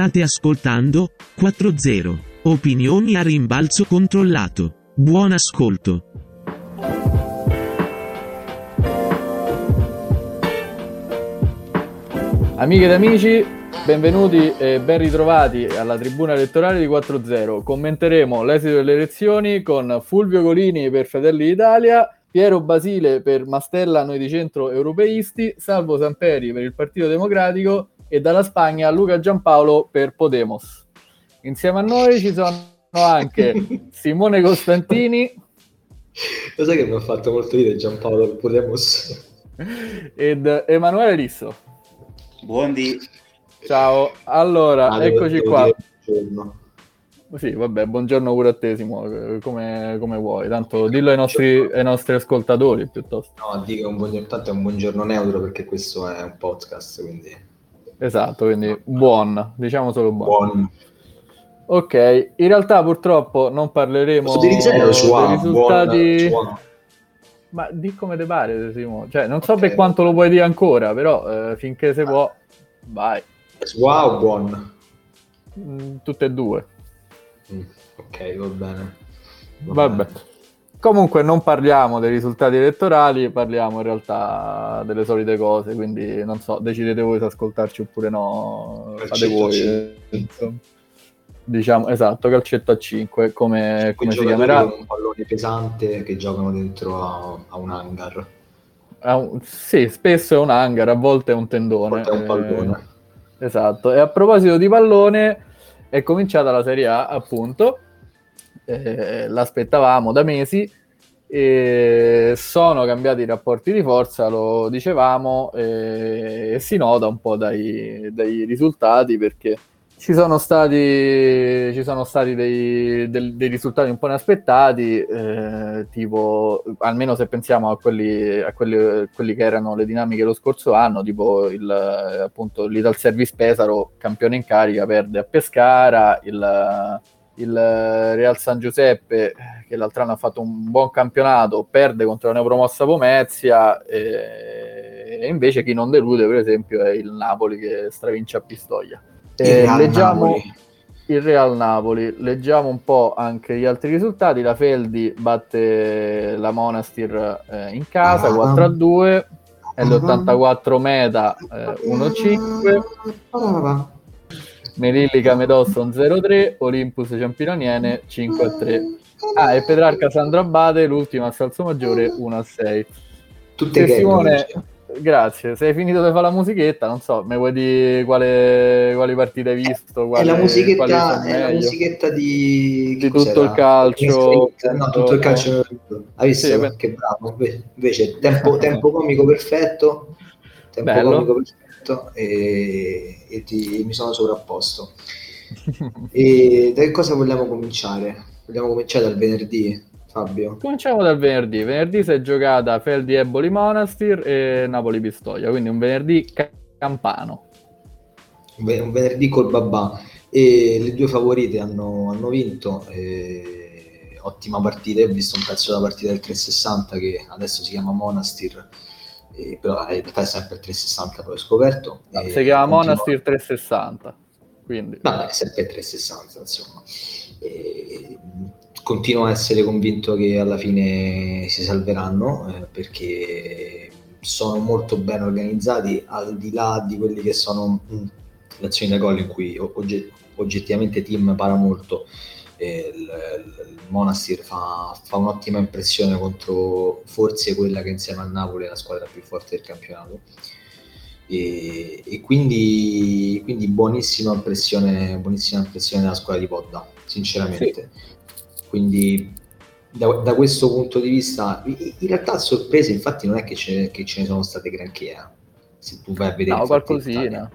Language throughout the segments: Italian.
State ascoltando 4-0. Opinioni a rimbalzo controllato. Buon ascolto. Amiche ed amici, benvenuti e ben ritrovati alla tribuna elettorale di 4-0. Commenteremo l'esito delle elezioni con Fulvio Golini per Fratelli d'Italia, Piero Basile per Mastella, noi di centro europeisti, Salvo Samperi per il Partito Democratico e dalla Spagna Luca Giampaolo per Podemos. Insieme a noi ci sono anche Simone Costantini. Lo sai che mi ha fatto molto ridere Giampaolo per Podemos? Ed Emanuele Risso. Buondì. Ciao, allora, Ah, eccoci devo- qua. devo dire buongiorno. Sì, vabbè, buongiorno pure a te, Simo, eh, come, come vuoi. Tanto dillo ai nostri, ai nostri ascoltatori piuttosto. No, dico un buongiorno, tanto è un buongiorno neutro perché questo è un podcast, quindi Esatto, quindi buon, diciamo solo buon. buon. Ok, in realtà purtroppo non parleremo dei A, risultati... buon, A. Ma di come te pare, Simo. Cioè, non so Ok. per quanto lo puoi dire ancora, però eh, finché si può, vai. O buon? Mm, tutte e due. Mm, ok, va bene. Va Vabbè. bene. Comunque non parliamo dei risultati elettorali, parliamo in realtà delle solite cose, quindi non so, decidete voi se ascoltarci oppure no, fate Calcetto a voi. eh. Diciamo, esatto, calcetto a 5, come, come si chiamerà? un pallone pesante che giocano dentro a, a un hangar. Ah, un- sì, spesso è un hangar, a volte è un tendone. Porta un eh, pallone. Esatto, e a proposito di pallone, è cominciata la Serie A, appunto, Eh, l'aspettavamo da mesi, e sono cambiati i rapporti di forza, lo dicevamo, e si nota un po' dai, dai risultati perché ci sono stati, ci sono stati dei, del- dei risultati un po' inaspettati, eh, tipo, almeno se pensiamo a quelli, a quelli, quelli che erano le dinamiche lo scorso anno, tipo il, appunto l'Ital Service Pesaro, campione in carica, perde a Pescara, il, il Real San Giuseppe, che l'altro anno ha fatto un buon campionato, perde contro la neopromossa Pomezia, e, e invece chi non delude, per esempio, è il Napoli che stravince a Pistoia. Il Eh, leggiamo Napoli. il Real Napoli, leggiamo un po' anche gli altri risultati. La Feldi batte la Monastir eh, in casa Ah. 4 a 2, L84 Meta eh, 1-5, Melillica Medosson 0-3, Olympus Ciampinoniene 5-3. Ah, e Petrarca Sandro Abate, l'ultima a Salso Maggiore 1-6. Tutte Simone, grazie, sei finito di fare la musichetta, non so, mi vuoi dire quale, quali partite hai visto? È Quale, la quali musichetta, è la musichetta di, Di tutto il cos'era? calcio. No, tutto il calcio. Hai visto? Sì, che bravo. Invece, tempo, tempo comico perfetto. Tempo Bello. comico perfetto. E, e ti- mi sono sovrapposto. E da che cosa vogliamo cominciare? Vogliamo cominciare dal venerdì, Fabio? Cominciamo dal venerdì. Venerdì si è giocata Feldi Eboli Monastir e Napoli Pistoia, quindi un venerdì ca- campano. Un un venerdì col babà. E le due favorite hanno, hanno vinto. e ottima partita. Ho visto un pezzo della partita del 360 che adesso si chiama Monastir. E però in realtà è sempre il 360, poi ho scoperto. No, si chiama Monastir 360. Quindi Vabbè, è sempre il 360, insomma. E continuo a essere convinto che alla fine si salveranno eh, perché sono molto ben organizzati, al di là di quelli che sono mh, le azioni da gol in cui o- ogge- oggettivamente team para molto. Il, il Monastir fa, fa un'ottima impressione contro forse quella che insieme al Napoli è la squadra più forte del campionato e, e quindi, quindi buonissima impressione, buonissima impressione della squadra di Podda, sinceramente. Quindi da, da questo punto di vista, in realtà sorprese, infatti non è che ce, che ce ne sono state granché, eh. se tu vai a vedere no, qualcosina.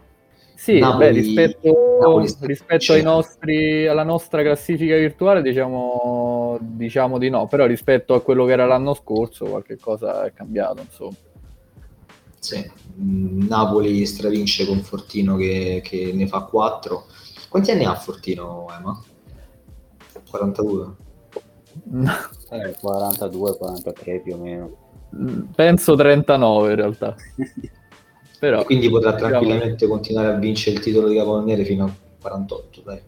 Sì, Napoli- beh, rispetto, Napoli rispetto nostri, alla nostra classifica virtuale diciamo, diciamo di no, però rispetto a quello che era l'anno scorso qualche cosa è cambiato, insomma. Sì. Napoli stravince con Fortino che, che ne fa 4. Quanti anni ha Fortino, Ema? 42. Eh, 42, 43 più o meno. Penso 39 in realtà. Però, E quindi potrà diciamo- tranquillamente continuare a vincere il titolo di capannere fino a 48, dai.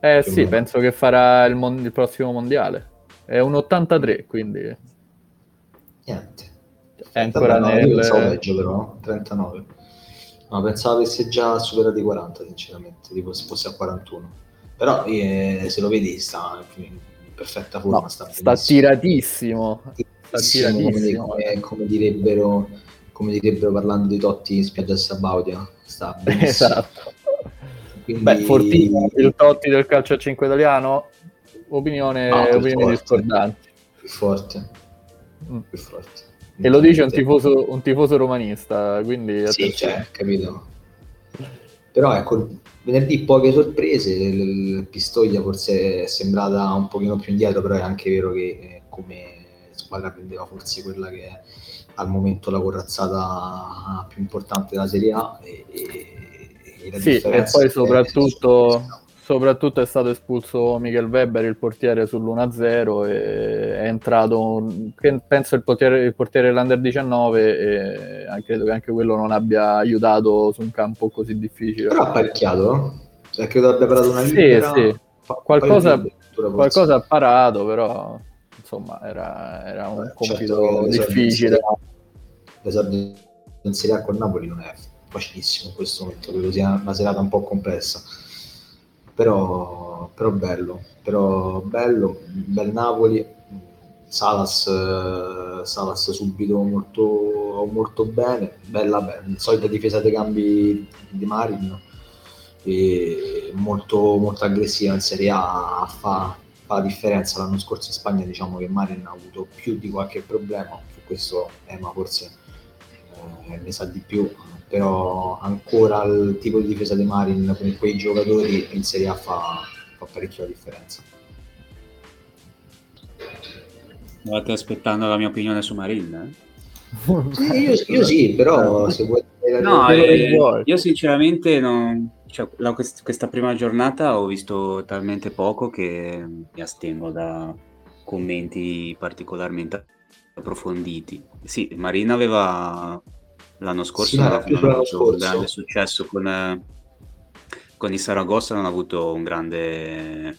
Eh sì, meno. penso che farà il, mon- il prossimo mondiale. È un 83, quindi Niente. è ancora 39, io pensavo nel... peggio però, 39. No, pensavo avesse già superato i 40, sinceramente, tipo se fosse a 41. Però eh, se lo vedi sta in perfetta forma, No, sta, sta tiratissimo. Sta tiratissimo. come- come direbbero, come direbbero parlando di Totti in spiaggia a Sabaudia. Sta benissimo. Esatto. Quindi- Beh, fortissimo. Il Totti del calcio a 5 italiano? Opinione, No, più opinioni discordanti. più forte, Mm. più forte. E lo dice un tifoso, un tifoso romanista, quindi Sì, cioè, capito. Però ecco, venerdì poche sorprese, il il Pistoia forse è sembrata un pochino più indietro, però è anche vero che eh, come squadra prendeva forse quella che è al momento la corazzata più importante della Serie A e, e- e Sì, e poi è- soprattutto, soprattutto è stato espulso Michel Weber, il portiere sull'1-0, e è entrato, penso il portiere, il portiere dell'Under 19 e anche- credo che anche quello non abbia aiutato su un campo così difficile. Però ha parecchiato, no? Cioè, credo abbia parato una Sì, libera. sì. un Qualcosa-. Qualcosa ha parato, però insomma era, era un Beh, compito certo l'esordio in difficile. Serie A- L'esordio in Serie A con Napoli non è facilissimo in questo momento, credo sia una serata un po' complessa. Però, però bello, però bello, bel Napoli. Salas, Salas subito molto, molto bene, bella, be- solita difesa dei cambi di Marin, molto, molto aggressiva in Serie A, fa, fa la differenza. L'anno scorso in Spagna diciamo che Marin ha avuto più di qualche problema, su questo Ema forse eh, ne sa di più, però ancora il tipo di difesa di Marin con quei giocatori in Serie A fa, fa parecchio la differenza. Stavate aspettando la mia opinione su Marin? eh? Sì, io, io sì, però se vuoi... No, eh, io sinceramente non, cioè, la- quest- questa prima giornata ho visto talmente poco che mi astengo da commenti particolarmente approfonditi. Sì, Marina aveva l'anno scorso Sì, un grande successo con, con i Saragossa, non ha avuto un grande,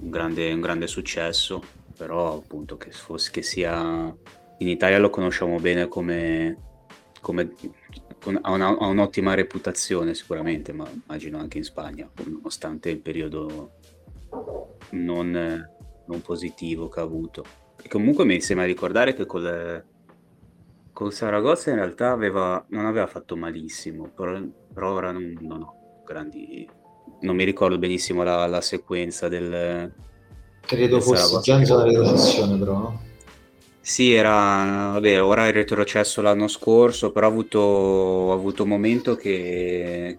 un grande, un grande successo, però appunto che, fosse, che sia in Italia lo conosciamo bene come, come ha, una- ha un'ottima reputazione sicuramente, ma immagino anche in Spagna, nonostante il periodo non, non positivo che ha avuto. E comunque mi sembra ricordare che col, con Saragozza in realtà aveva, non aveva fatto malissimo, però, però ora non, non ho grandi... Non mi ricordo benissimo la, la sequenza del... Credo del fosse Saragozza. già in zona di però, no? Sì, era, vabbè, ora è retrocesso l'anno scorso, però ha avuto, ha avuto un momento che,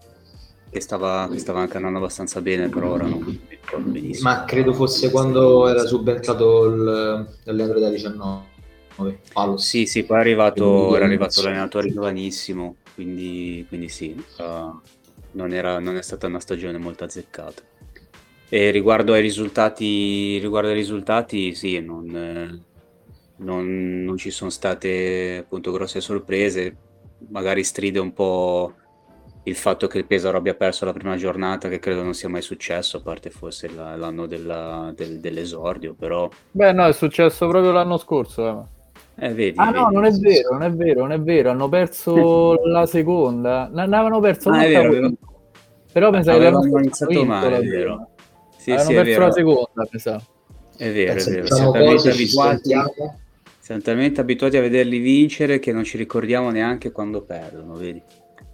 che stava, che stava anche andando abbastanza bene, però ora ricordo benissimo. Ma credo fosse quando era subentrato l'allenatore da 19, Palos. Sì, sì, poi è arrivato, era arrivato l'allenatore giovanissimo, quindi, quindi sì, uh, non, era- non è stata una stagione molto azzeccata. E riguardo ai risultati, riguardo ai risultati sì, non, non- non ci sono state appunto grosse sorprese, magari stride un po' il fatto che il Pesaro abbia perso la prima giornata, che credo non sia mai successo, a parte forse la- l'anno della- del- dell'esordio, però Beh, no, è successo proprio l'anno scorso. eh. eh, vedi, Ah no, vedi, non è vero, non è vero, non è vero. Hanno perso la seconda. Ne ne avevano perso Ah, vero, poi. avevano- Però mi sa che avevano iniziato male, è vero. Sì, Avevano sì, è perso vero. la seconda, mi sa. È vero, è Pensa, vero. Siamo ci abituati. Siamo talmente abituati a vederli vincere che non ci ricordiamo neanche quando perdono, vedi?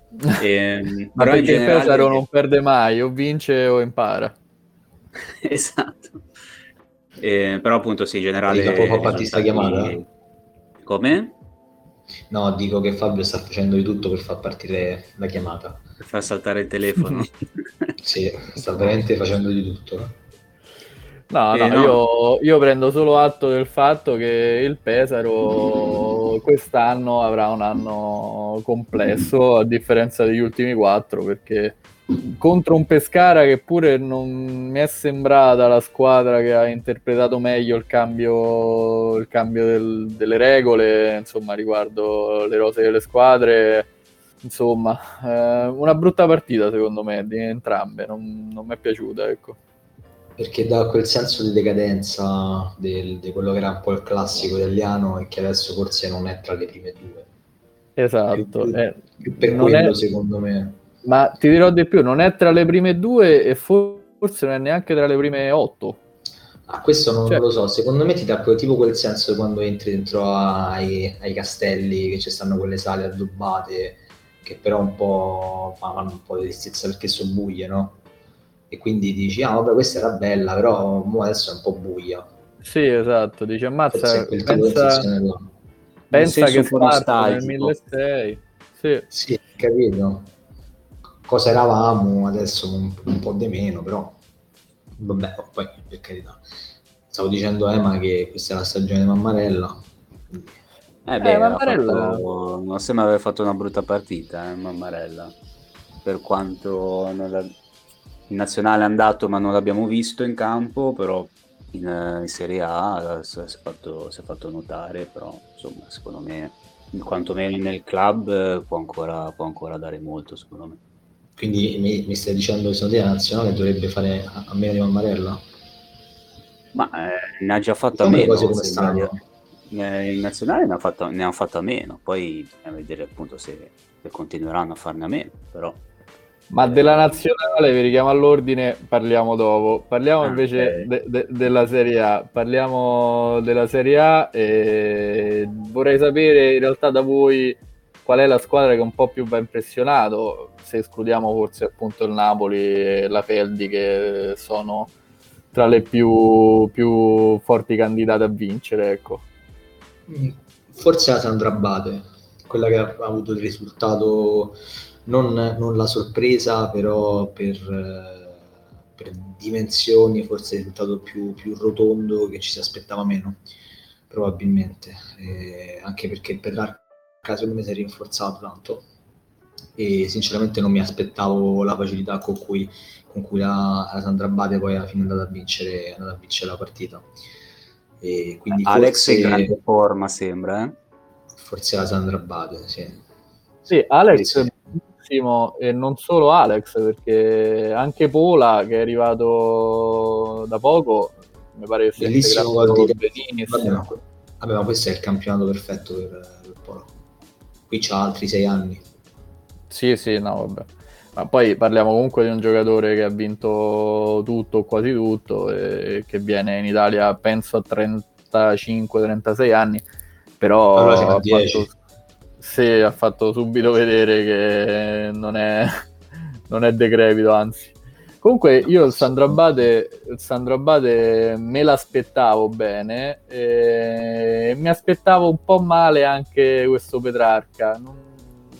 Ehm, Ma perché il generale... Pesaro non perde mai, o vince o impara. esatto. Eh, però appunto sì, in generale... Dica, può far partire sta risultati- chiamata? Come? No, dico che Fabio sta facendo di tutto per far partire la chiamata. Per far saltare il telefono. Sì, sta veramente facendo di tutto. No, Eh, no, no. Io, io prendo solo atto del fatto che il Pesaro quest'anno avrà un anno complesso a differenza degli ultimi quattro perché contro un Pescara che pure non mi è sembrata la squadra che ha interpretato meglio il cambio, il cambio del- delle regole insomma riguardo le rose delle squadre insomma, eh, una brutta partita secondo me di entrambe, non, non mi è piaciuta, ecco. Perché dà quel senso di decadenza del, di quello che era un po' il classico italiano e che adesso forse non è tra le prime due. Esatto. Più, eh, per quello è... secondo me. Ma ti dirò di più, non è tra le prime due e forse non è neanche tra le prime otto. Ah, questo non, cioè, lo so, secondo me ti dà tipo quel senso quando entri dentro ai, ai castelli, che ci stanno quelle sale addobbate, che però un po' fanno un po' di tristezza perché sono buie, no? E quindi dici, ah vabbè questa era bella, però adesso è un po' buia. Sì, esatto, dici ammazza, pensa, pensa che sparta nel 1600. Sì. sì, capito. Cosa eravamo adesso un, un po' di meno, però vabbè, poi per carità. Stavo dicendo a Emma che questa è la stagione di Mammarella. Eh beh, eh, Mammarella... Fatto, non sembra aver fatto una brutta partita, eh, Mammarella. Per quanto la... in nazionale è andato ma non l'abbiamo visto in campo, però in, in Serie A si è, fatto, si è fatto notare, però insomma secondo me, quantomeno nel club può ancora, può ancora dare molto secondo me. Quindi mi, mi stai dicendo che secondo te la nazionale dovrebbe fare a, a meno di Mammarella? Ma eh, ne ha già fatta meno. Eh, in nazionale ne ha fatta, ne ha fatta meno, poi bisogna vedere appunto se, se, continueranno a farne a meno, però... Ma eh, della nazionale, vi richiamo all'ordine, parliamo dopo. Parliamo ah, invece okay. de, de, della Serie A. Parliamo della Serie A e vorrei sapere in realtà da voi qual è la squadra che un po' più va impressionato se escludiamo forse appunto il Napoli e la Feldi che sono tra le più, più forti candidate a vincere, ecco. Mm, forse la Sandra Abate, quella che ha avuto il risultato, non, non la sorpresa, però per, per, dimensioni forse il risultato più, più, rotondo che ci si aspettava meno, probabilmente, eh, anche perché il Petrarca secondo me si è rinforzato tanto e sinceramente non mi aspettavo la facilità con cui, con cui la, la Sandra Bade poi alla fine è andata a vincere, è andata a vincere la partita. E quindi Alex forse, è in grande forma, sembra. Eh? Forse la Sandra Bade, sì. Sì, Alex sì, sì. e non solo Alex, perché anche Pola che è arrivato da poco, mi pare che sia Bellissimo gol di Benini. Vabbè, ma questo è il campionato perfetto per, per Pola. Qui c'ha altri sei anni. Sì, sì, no, vabbè. Ma poi parliamo comunque di un giocatore che ha vinto tutto, quasi tutto, e che viene in Italia penso a 35-36 anni, però allora ha, fatto, sì, ha fatto subito vedere che non è, non è decrepito, anzi. Comunque io il Sandro Abate, il Sandro Abate me l'aspettavo bene e mi aspettavo un po' male anche questo Petrarca. Non,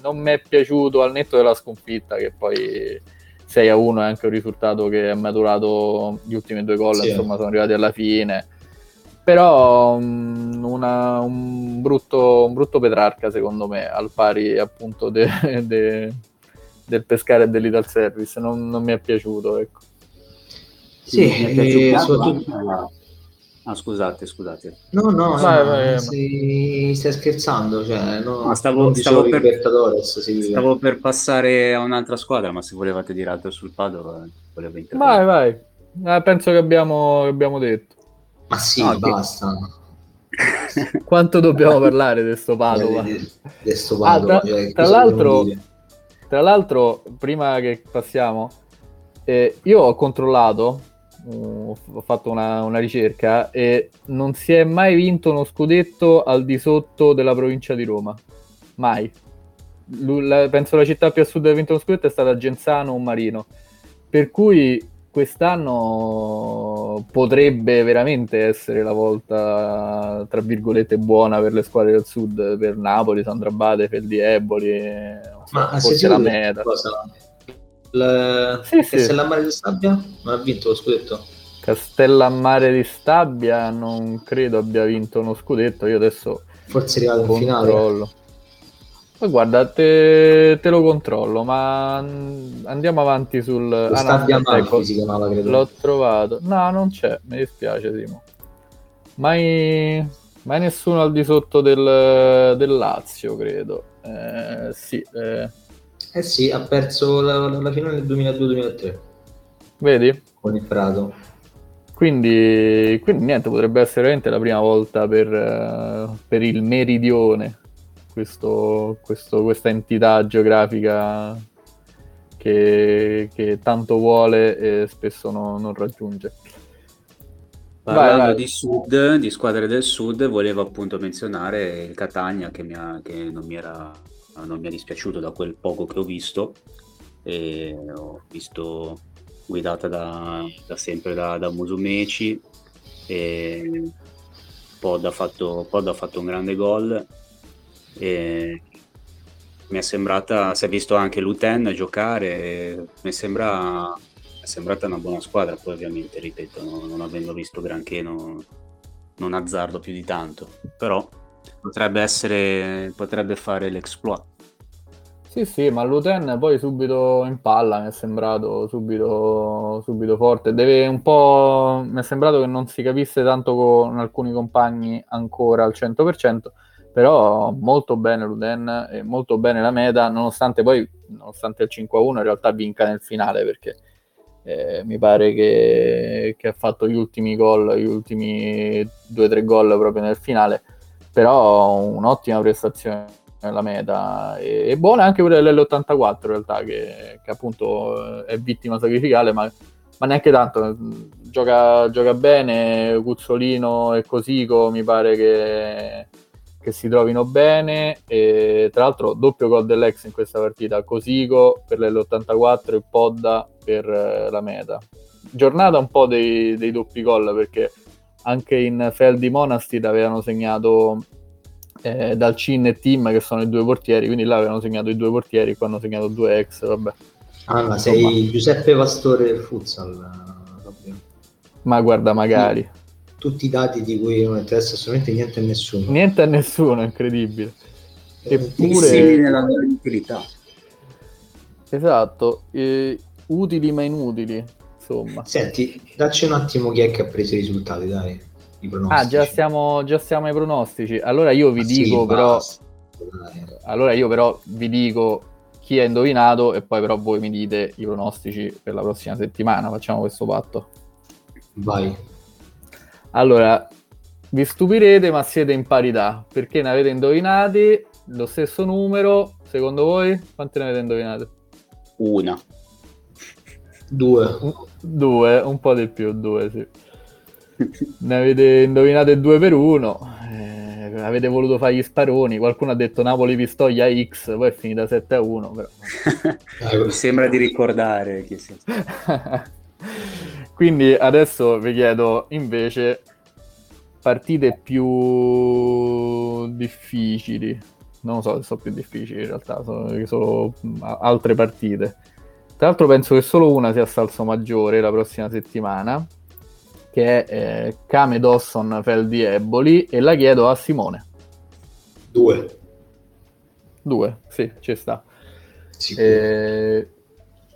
non mi è piaciuto al netto della sconfitta, che poi 6 a 1 è anche un risultato che ha maturato gli ultimi due gol, sì. insomma, sono arrivati alla fine. Però um, una, un, brutto, un, brutto, Petrarca, secondo me, al pari appunto de, de, del pescare e dell'Ital Service, non, non mi è piaciuto. Ecco. Sì, e soprattutto Ah, scusate, scusate. No, no, vai, no vai, si... stai scherzando. Cioè, no, no, stavo, stavo, per... Sì. stavo, per, passare a un'altra squadra, ma se volevate dire altro sul Padova, volevo intervenire. Vai, vai. Eh, penso che abbiamo, che abbiamo, detto. Ma sì, no, basta. Che... Quanto dobbiamo parlare di questo Padova? Di, di sto Padova. Ah, tra, cioè, tra, l'altro, tra, l'altro, prima che passiamo, eh, io ho controllato ho fatto una, una, ricerca e non si è mai vinto uno scudetto al di sotto della provincia di Roma. Mai. La, penso la città più a sud che ha vinto uno scudetto è stata Genzano o Marino. Per cui quest'anno potrebbe veramente essere la volta, tra virgolette, buona per le squadre del sud, per Napoli, Sandra Bade, Feldi Eboli, Ma forse la meta. Cosa? Il sì, Castellammare sì. di Stabia non ha vinto lo scudetto? Castellammare di Stabia non credo abbia vinto uno scudetto. Io adesso forse è arrivato in finale. Poi guarda, te, te, lo controllo, ma andiamo avanti sul... Ah, no, ecco, si chiamava, credo. L'ho trovato. No, non c'è, mi dispiace Simo. Mai, mai nessuno al di sotto del, del Lazio, credo. Eh, sì, eh, Eh sì, ha perso la, la finale del 2002-2003. Vedi? Con il Prato. Quindi, quindi, niente, potrebbe essere veramente la prima volta per, uh, per il meridione questo, questo, questa entità geografica che, che, tanto vuole e spesso no, non raggiunge. Parlando vai, vai. di sud, di squadre del sud, volevo appunto menzionare il Catania che, mi ha, che non, mi era, non mi è dispiaciuto da quel poco che ho visto. E ho visto guidata da, da sempre da, da Musumeci. E Pod ha, fatto, Pod ha fatto un grande gol e mi è sembrata, si è visto anche Luten giocare, mi sembra è sembrata una buona squadra, poi ovviamente, ripeto, non, non avendo visto granché non, non, azzardo più di tanto, però potrebbe essere, potrebbe fare l'exploit. Sì, sì, ma Luten poi subito in palla mi è sembrato subito, subito forte. Deve un po'. Mi è sembrato che non si capisse tanto con alcuni compagni ancora al 100%, però molto bene Luden e molto bene la meta, nonostante poi, nonostante il 5-1 in realtà vinca nel finale perché eh, mi pare che, che, ha fatto gli ultimi gol, gli ultimi 2-3 gol proprio nel finale, però un'ottima prestazione nella meta e, e buona anche per l'L84 in realtà che, che appunto è vittima sacrificale ma ma neanche tanto. Gioca, gioca bene, Cuzzolino e Cosico mi pare che, che si trovino bene e tra l'altro doppio gol dell'ex in questa partita Cosico per l'84 e Podda per eh, la meta. Giornata un po' dei, dei doppi gol perché anche in Feldi Monastir avevano segnato eh, dal Cin e Tim che sono i due portieri quindi là avevano segnato i due portieri qua hanno segnato due ex vabbè. Ah ma sei Giuseppe Pastore del futsal Fabio. ma guarda magari tutti i dati di cui non interessa assolutamente niente a nessuno. Niente a nessuno, è incredibile. Eppure... Loro inutilità. Esatto, eh, utili ma inutili, insomma. Senti, dacci un attimo chi è che ha preso i risultati, dai. I pronostici. Ah, già stiamo, già stiamo ai pronostici. Allora io vi ah, dico sì, però... Basta, allora io però vi dico chi ha indovinato e poi però voi mi dite i pronostici per la prossima settimana. Facciamo questo patto. Vai. Allora, vi stupirete, ma siete in parità perché ne avete indovinati lo stesso numero. Secondo voi, quante ne avete indovinate? Una. Due. Due, un po' di più, due, sì. ne avete indovinate due per uno. Eh, avete voluto fare gli sparoni. Qualcuno ha detto Napoli Pistoia X, poi è finita 7 a 1. Però... Mi sembra di ricordare chi sia. Quindi adesso vi chiedo invece partite più difficili. Non lo so se sono più difficili in realtà, sono, sono altre partite. Tra l'altro penso che solo una sia a salso maggiore la prossima settimana, che è eh, Kame Dawson Feldi Eboli, e la chiedo a Simone. Due. Due, sì, ci sta. Eh,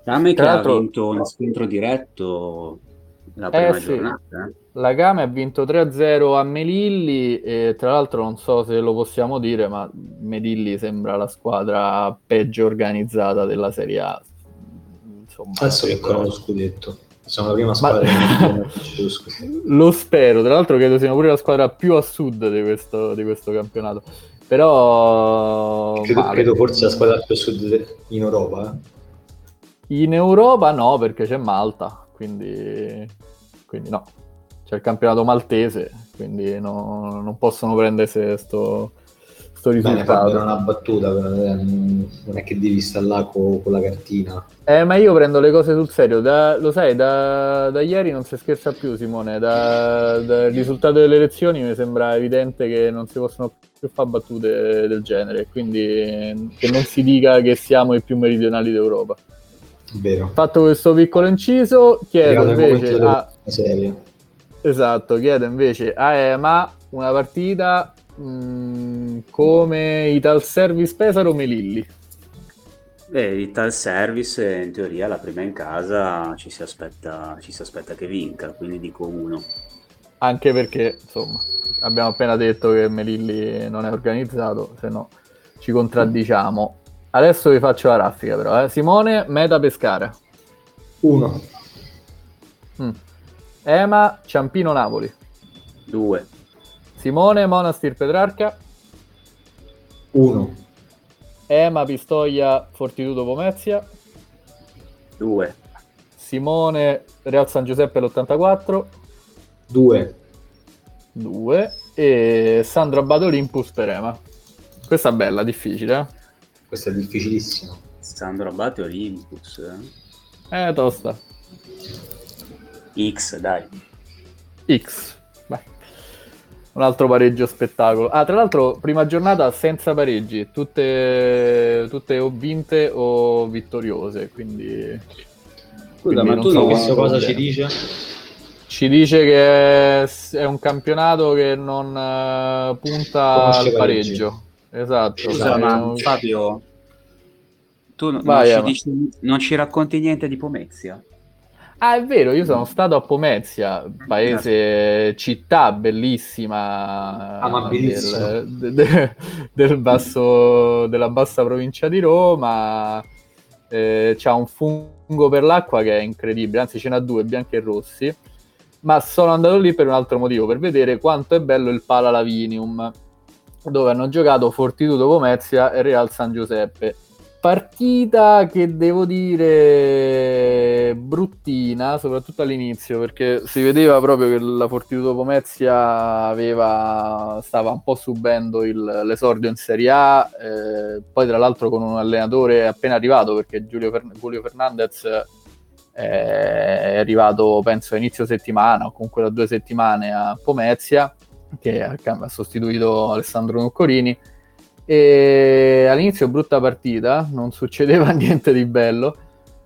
Kame che ha vinto uno scontro diretto la prima eh, giornata. Sì. La Game ha vinto 3-0 a Melilli e tra l'altro non so se lo possiamo dire, ma Melilli sembra la squadra peggio organizzata della Serie A. Insomma, Adesso che ancora lo scudetto. Siamo la prima squadra ma... che Lo spero, tra l'altro credo siamo pure la squadra più a sud di questo, di questo campionato. Però... Credo, credo forse la squadra più a sud in Europa. Eh? In Europa no, perché c'è Malta, quindi, quindi no c'è il campionato maltese, quindi no, non possono prendersi questo risultato. Bene, una battuta, eh, non è che devi stare là con, con, la cartina. Eh, ma io prendo le cose sul serio, da, lo sai, da, da, ieri non si scherza più Simone, dal da risultato delle elezioni mi sembra evidente che non si possono più fare battute del genere, quindi che non si dica che siamo i più meridionali d'Europa. Vero. Fatto questo piccolo inciso, chiedo invece a... Serie Esatto, chiedo invece a Ema una partita mh, mm, come Ital Service Pesaro Melilli. Beh, Ital Service in teoria la prima in casa ci si aspetta, ci si aspetta che vinca, quindi dico uno. Anche perché, insomma, abbiamo appena detto che Melilli non è organizzato, se no ci contraddiciamo. Adesso vi faccio la raffica però. Eh. Simone, Meta Pescara. 1. Mm. Ema, Ciampino Napoli. 2. Simone, Monastir Petrarca. 1. Ema, Pistoia, Fortitudo Pomezia. 2. Simone, Real San Giuseppe l'84. 2. 2. E Sandro Abbato Olympus per Ema. Questa è bella, difficile. Eh? Questo è difficilissimo. Sandro Abate Olympus. Eh? Eh, tosta. X, dai. X. Beh. Un altro pareggio spettacolo. Ah, tra l'altro, prima giornata senza pareggi, tutte, tutte o vinte o vittoriose, quindi... Scusa, ma tu so questo cosa ci dice? Ci dice che è un campionato che non uh, punta Conosce al pareggio. Esatto. Scusa, ma non- Fabio, tu non, Vai, ci Ema. dici- non ci racconti niente di Pomezia? Ah, è vero, io sono stato a Pomezia, paese, città bellissima Amabilissimo. del, de- de- del basso, della bassa provincia di Roma. Eh, c'ha un fungo per l'acqua che è incredibile, anzi ce n'ha due, bianchi e rossi. Ma sono andato lì per un altro motivo, per vedere quanto è bello il Pala Lavinium, dove hanno giocato Fortitudo Pomezia e Real San Giuseppe. Partita che devo dire bruttina, soprattutto all'inizio, perché si vedeva proprio che la Fortitudo Pomezia aveva, stava un po' subendo il- l'esordio in Serie A, eh, poi tra l'altro con un allenatore appena arrivato, perché Giulio, Fer- Julio Fernandez eh, è arrivato penso a inizio settimana o comunque da due settimane a Pomezia, che ha sostituito Alessandro Nuccorini e all'inizio brutta partita, non succedeva niente di bello.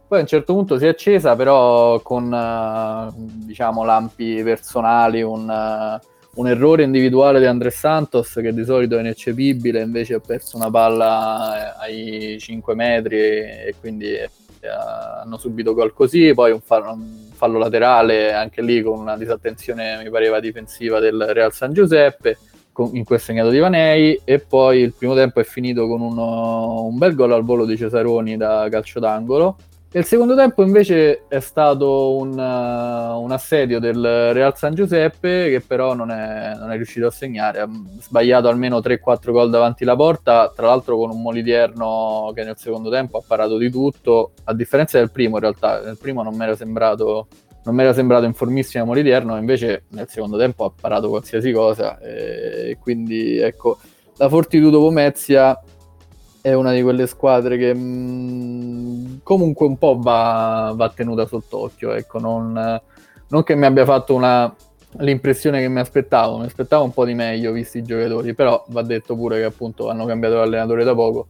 Poi a un certo punto si è accesa, però con eh, diciamo lampi personali, un, eh, un errore individuale di Andres Santos che di solito è ineccepibile, invece ha perso una palla eh, ai 5 metri e quindi hanno subito gol così. Poi un fallo, un fallo laterale, anche lì con una disattenzione, mi pareva, difensiva del Real San Giuseppe in questo segnato di Vanei e poi il primo tempo è finito con uno- un bel gol al volo di Cesaroni da calcio d'angolo. E il secondo tempo invece è stato un, uh, un assedio del Real San Giuseppe che però non è, non è riuscito a segnare, ha sbagliato almeno 3-4 gol davanti la porta, tra l'altro con un Molidierno che nel secondo tempo ha parato di tutto, a differenza del primo in realtà, nel primo non mi era sembrato non mi era sembrato in formissima Molidierno, invece nel secondo tempo ha parato qualsiasi cosa. E quindi ecco, la Fortitudo Pomezia è una di quelle squadre che mh, comunque un po' va, va tenuta sott'occhio. Ecco, non, non che mi abbia fatto una, l'impressione che mi aspettavo, mi aspettavo un po' di meglio visti i giocatori, però va detto pure che appunto hanno cambiato l'allenatore da poco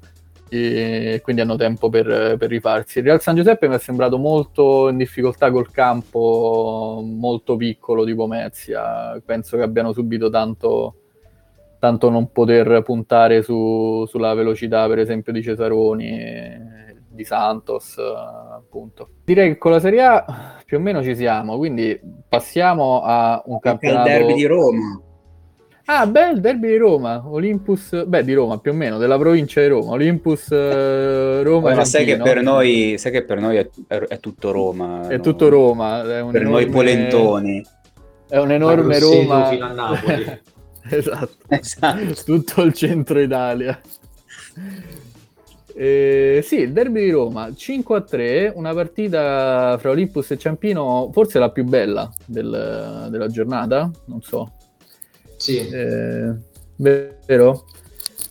e quindi hanno tempo per, per rifarsi. Il Real San Giuseppe mi è sembrato molto in difficoltà col campo, molto piccolo di Pomezia. Penso che abbiano subito tanto, tanto non poter puntare su- sulla velocità, per esempio, di Cesaroni, di Santos, appunto. Direi che con la Serie A più o meno ci siamo, quindi passiamo a un Anche il campionato... derby di Roma. Ah, beh, il derby di Roma, Olympus, beh, di Roma più o meno, della provincia di Roma, Olympus eh, Roma. Ma sai che, per noi, sai che per noi è, è- è tutto Roma. è no? tutto Roma, è un Per noi enorme- polentoni. È un enorme Da Grosseto Roma. fino a Napoli. esatto, Esatto. tutto il centro Italia. Eh, sì, il derby di Roma 5 a 3, una partita fra Olympus e Ciampino, forse la più bella del- della giornata, non so. Sì, Eh, vero?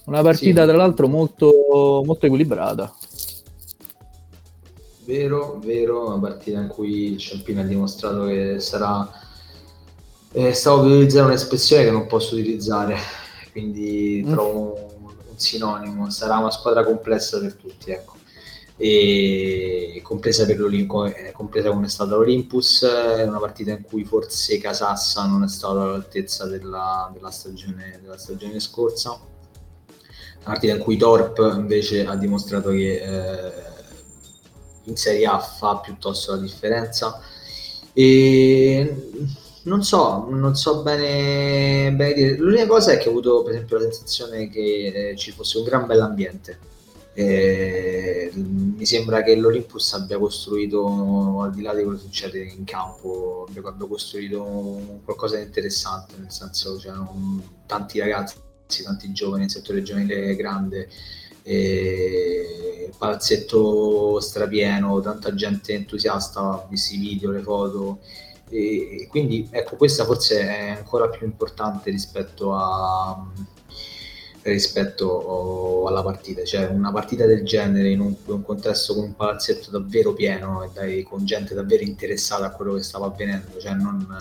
Una partita Sì. tra l'altro molto, molto equilibrata. vero, vero, una partita in cui il Ciampino ha dimostrato che sarà... Eh, stavo per utilizzare un'espressione che non posso utilizzare, quindi Mm. trovo un, un sinonimo, sarà una squadra complessa per tutti, ecco. E compresa per l'Olimpo, eh, compresa come è stata l'Olympus, una partita in cui forse Casassa non è stato all'altezza della, della stagione, della stagione scorsa. Una partita in cui Torp invece ha dimostrato che eh, in Serie A fa piuttosto la differenza. E non so, non so bene, bene dire. L'unica cosa è che ho avuto, per esempio, la sensazione che eh, ci fosse un gran bell'ambiente Eh, mi sembra che l'Olympus abbia costruito, al di là di quello che succede in campo, abbia, costruito qualcosa di interessante, nel senso c'erano tanti ragazzi, tanti giovani nel settore giovanile grande, eh, palazzetto strapieno, tanta gente entusiasta, visti i video, le foto. E quindi ecco, questa forse è ancora più importante rispetto a rispetto alla partita, cioè una partita del genere in un, un contesto con un palazzetto davvero pieno e dai, con gente davvero interessata a quello che stava avvenendo, cioè non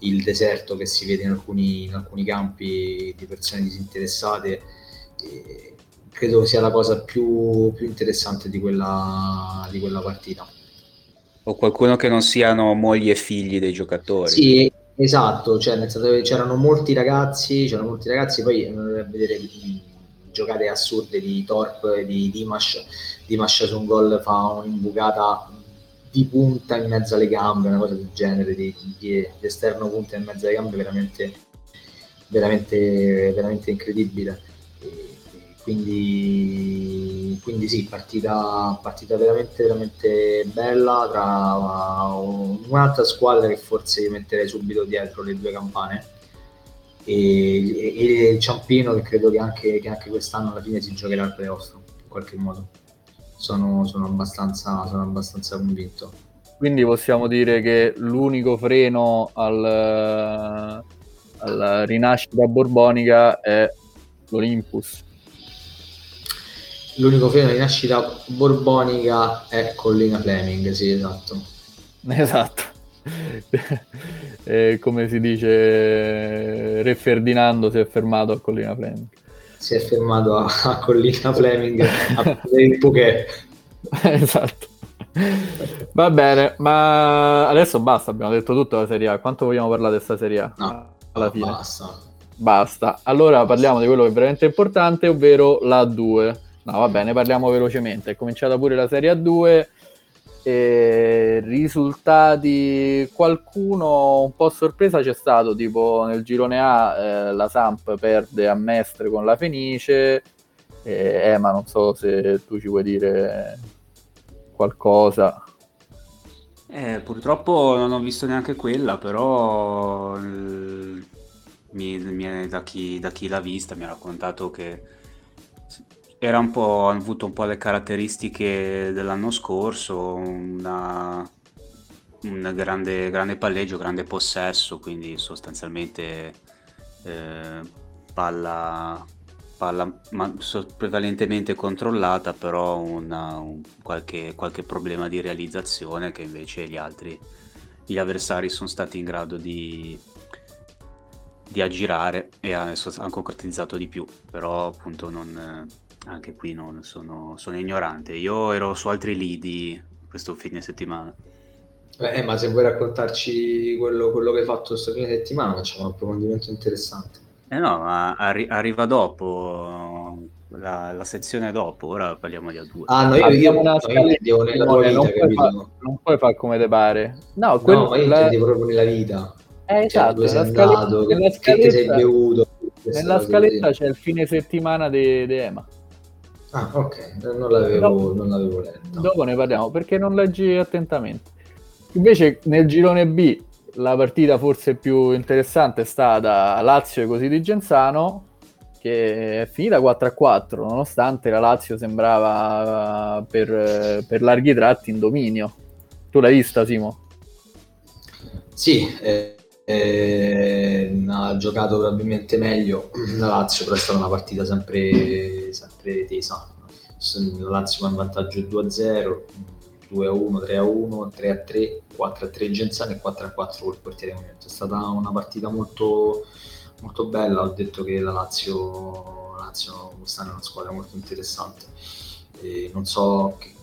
il deserto che si vede in alcuni, in alcuni campi di persone disinteressate, eh, credo sia la cosa più, più interessante di quella, di quella partita. O qualcuno che non siano mogli e figli dei giocatori. Sì, Esatto, cioè nel senso che c'erano molti ragazzi, c'erano molti ragazzi, poi a vedere giocate assurde di Torp e di Dimash, Dimash su un gol fa un'imbucata di punta in mezzo alle gambe, una cosa del genere, di, di, di esterno punta in mezzo alle gambe, veramente, veramente, veramente incredibile. Quindi, quindi sì, partita, partita veramente, veramente bella tra un'altra squadra che forse metterei subito dietro le due campane e, e il Ciampino che credo che anche, che anche, quest'anno alla fine si giocherà al playoff in qualche modo. Sono, sono, abbastanza, sono abbastanza convinto. Quindi possiamo dire che l'unico freno al, alla rinascita borbonica è l'Olympus l'unico freno di nascita borbonica è Collina Fleming, sì, esatto. Esatto. eh, come si dice, Re Ferdinando si è fermato a Collina Fleming. Si è fermato a, a Collina Fleming a il esatto. Va bene, ma adesso basta, abbiamo detto tutto la Serie A. Quanto vogliamo parlare di questa Serie A? No, alla fine. Basta. Basta. Allora parliamo di quello che è veramente importante, ovvero la 2 No, va bene, parliamo velocemente. È cominciata pure la Serie A2. E risultati qualcuno un po' sorpresa c'è stato tipo nel girone A eh, la Samp perde a Mestre con la Fenice eh, ma non so se tu ci vuoi dire qualcosa eh, purtroppo non ho visto neanche quella però eh, mi, mi, da, chi, da chi l'ha vista mi ha raccontato che era un po', ha avuto un po' le caratteristiche dell'anno scorso, una, un grande, grande palleggio, grande possesso, quindi sostanzialmente eh, palla, palla ma, so, prevalentemente controllata, però una, un, qualche, qualche problema di realizzazione che invece gli altri, gli avversari sono stati in grado di, di aggirare e hanno concretizzato di più, però appunto non anche qui non sono, sono ignorante. Io ero su altri lidi questo fine settimana. Eh, ma se vuoi raccontarci quello, quello che hai fatto questo fine settimana, facciamo un approfondimento interessante. Eh no, ma arri- arriva dopo, la, la, sezione dopo, ora parliamo di A2. Ah, no, io, io, una io nella tua vita, non, puoi fa, non puoi fare come te pare. No, quello, no ma io la... proprio nella vita. Eh, cioè, esatto, dove sei andato, che, scaletta, che sei bevuto. Nella scaletta c'è il fine settimana di Ema. Ah, ok, non l'avevo, dopo, non l'avevo letto. Dopo ne parliamo perché non leggi attentamente. Invece nel girone B la partita forse più interessante è stata Lazio e così di Genzano che è finita 4-4 nonostante la Lazio sembrava per, per larghi tratti in dominio. Tu l'hai vista Simo? Sì, eh, eh, ha giocato probabilmente meglio la Lazio, però è stata una partita sempre, sempre tesa. La Lazio va in vantaggio 2-0, 2-1, 3-1, 3-3, 4-3 Genzani e 4-4 col portiere Movimento. È stata una partita molto, molto bella, ho detto che la Lazio, la Lazio quest'anno è una squadra molto interessante. E non so che,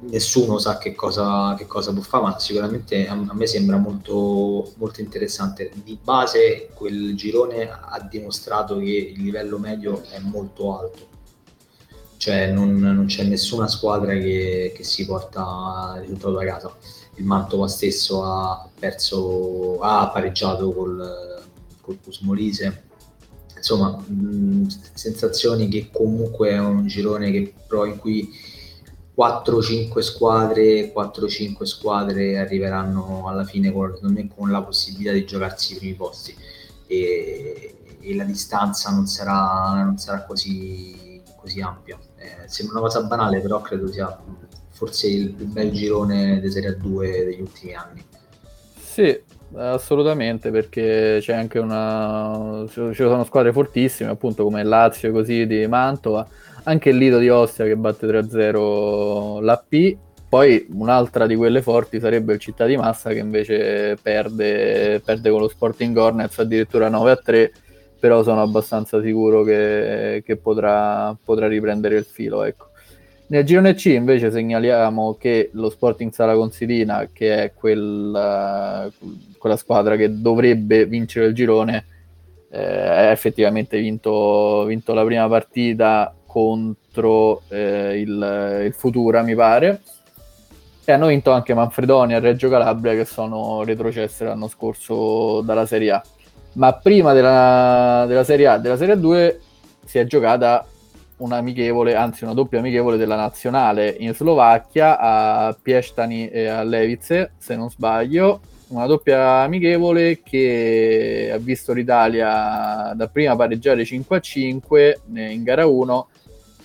nessuno sa che cosa, che cosa, può fare, ma sicuramente a, a, me sembra molto, molto interessante. Di base quel girone ha dimostrato che il livello medio è molto alto, cioè non, non c'è nessuna squadra che, che si porta il risultato da casa. Il Mantova stesso ha perso, ha pareggiato col, col Pusmolise insomma, mh, sensazioni che comunque è un girone che però in cui 4-5 squadre, 4-5 squadre arriveranno alla fine con, con la possibilità di giocarsi i primi posti e, e la distanza non sarà, non sarà così, così ampia. Eh, sembra una cosa banale, però credo sia forse il più bel girone di Serie 2 degli ultimi anni. Sì, assolutamente, perché c'è anche una... ci sono squadre fortissime, appunto come Lazio così di Mantova, anche il Lido di Ostia che batte 3-0 l'AP, poi un'altra di quelle forti sarebbe il Città di Massa che invece perde, perde con lo Sporting Hornets addirittura 9-3, però sono abbastanza sicuro che, che potrà, potrà riprendere il filo, ecco. Nel girone C invece segnaliamo che lo Sporting Sala Consilina, che è quella, quella squadra che dovrebbe vincere il girone, eh, ha effettivamente vinto, vinto, la prima partita contro eh, il, il, Futura, mi pare, e hanno vinto anche Manfredonia e Reggio Calabria, che sono retrocesse l'anno scorso dalla Serie A. Ma prima della, della Serie A della Serie 2 si è giocata un amichevole, anzi una doppia amichevole della nazionale in Slovacchia a Piestani e a Levice, se non sbaglio. Una doppia amichevole che ha visto l'Italia dapprima pareggiare 5 5 in gara 1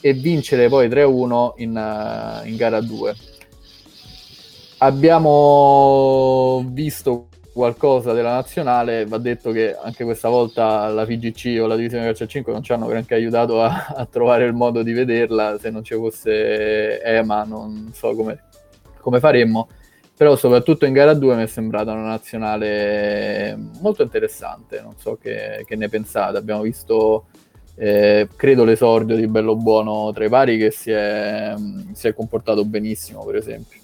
e vincere poi 3 1 in, in gara 2. Abbiamo visto qualcosa della nazionale, va detto che anche questa volta la FIGC o la divisione calcio 5 non ci hanno granché aiutato a, a, trovare il modo di vederla, se non ci fosse EMA non so come, come faremmo, però soprattutto in gara 2 mi è sembrata una nazionale molto interessante, non so che, che ne pensate, abbiamo visto eh, credo l'esordio di Bello Buono tra i pari che si è, si è comportato benissimo per esempio.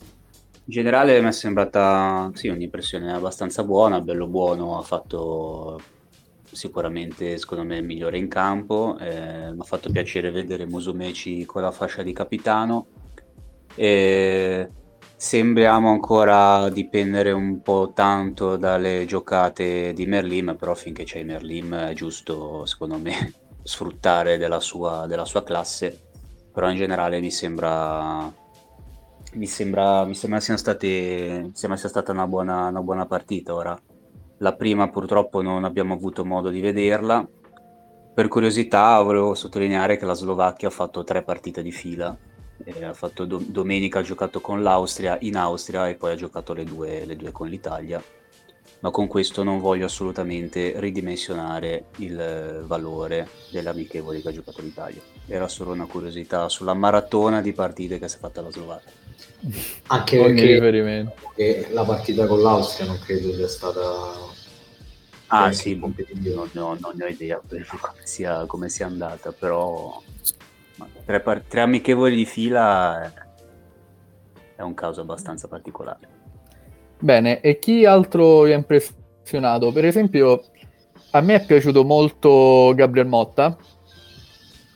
In generale mi è sembrata sì, un'impressione abbastanza buona, bello buono, ha fatto sicuramente secondo me il migliore in campo, eh, mi ha fatto piacere vedere Musumeci con la fascia di capitano. E sembriamo ancora dipendere un po' tanto dalle giocate di Merlim, però finché c'è Merlim è giusto secondo me sfruttare della sua, della sua classe, però in generale mi sembra mi sembra, mi sembra, sia, state, sembra sia stata una buona, una buona partita ora. La prima purtroppo non abbiamo avuto modo di vederla. Per curiosità volevo sottolineare che la Slovacchia ha fatto tre partite di fila. Eh, ha fatto do- domenica ha giocato con l'Austria in Austria e poi ha giocato le due, le due con l'Italia ma con questo non voglio assolutamente ridimensionare il valore dell'amichevole che ha giocato l'Italia. Era solo una curiosità sulla maratona di partite che si è fatta la Slovacchia. Anche perché la partita con l'Austria non credo sia stata... Ah sì, non, non, non, ne ho idea come sia, come sia andata, però tre, tre amichevoli di fila è un caso abbastanza particolare. Bene, e chi altro vi ha impressionato? Per esempio, a me è piaciuto molto Gabriel Motta,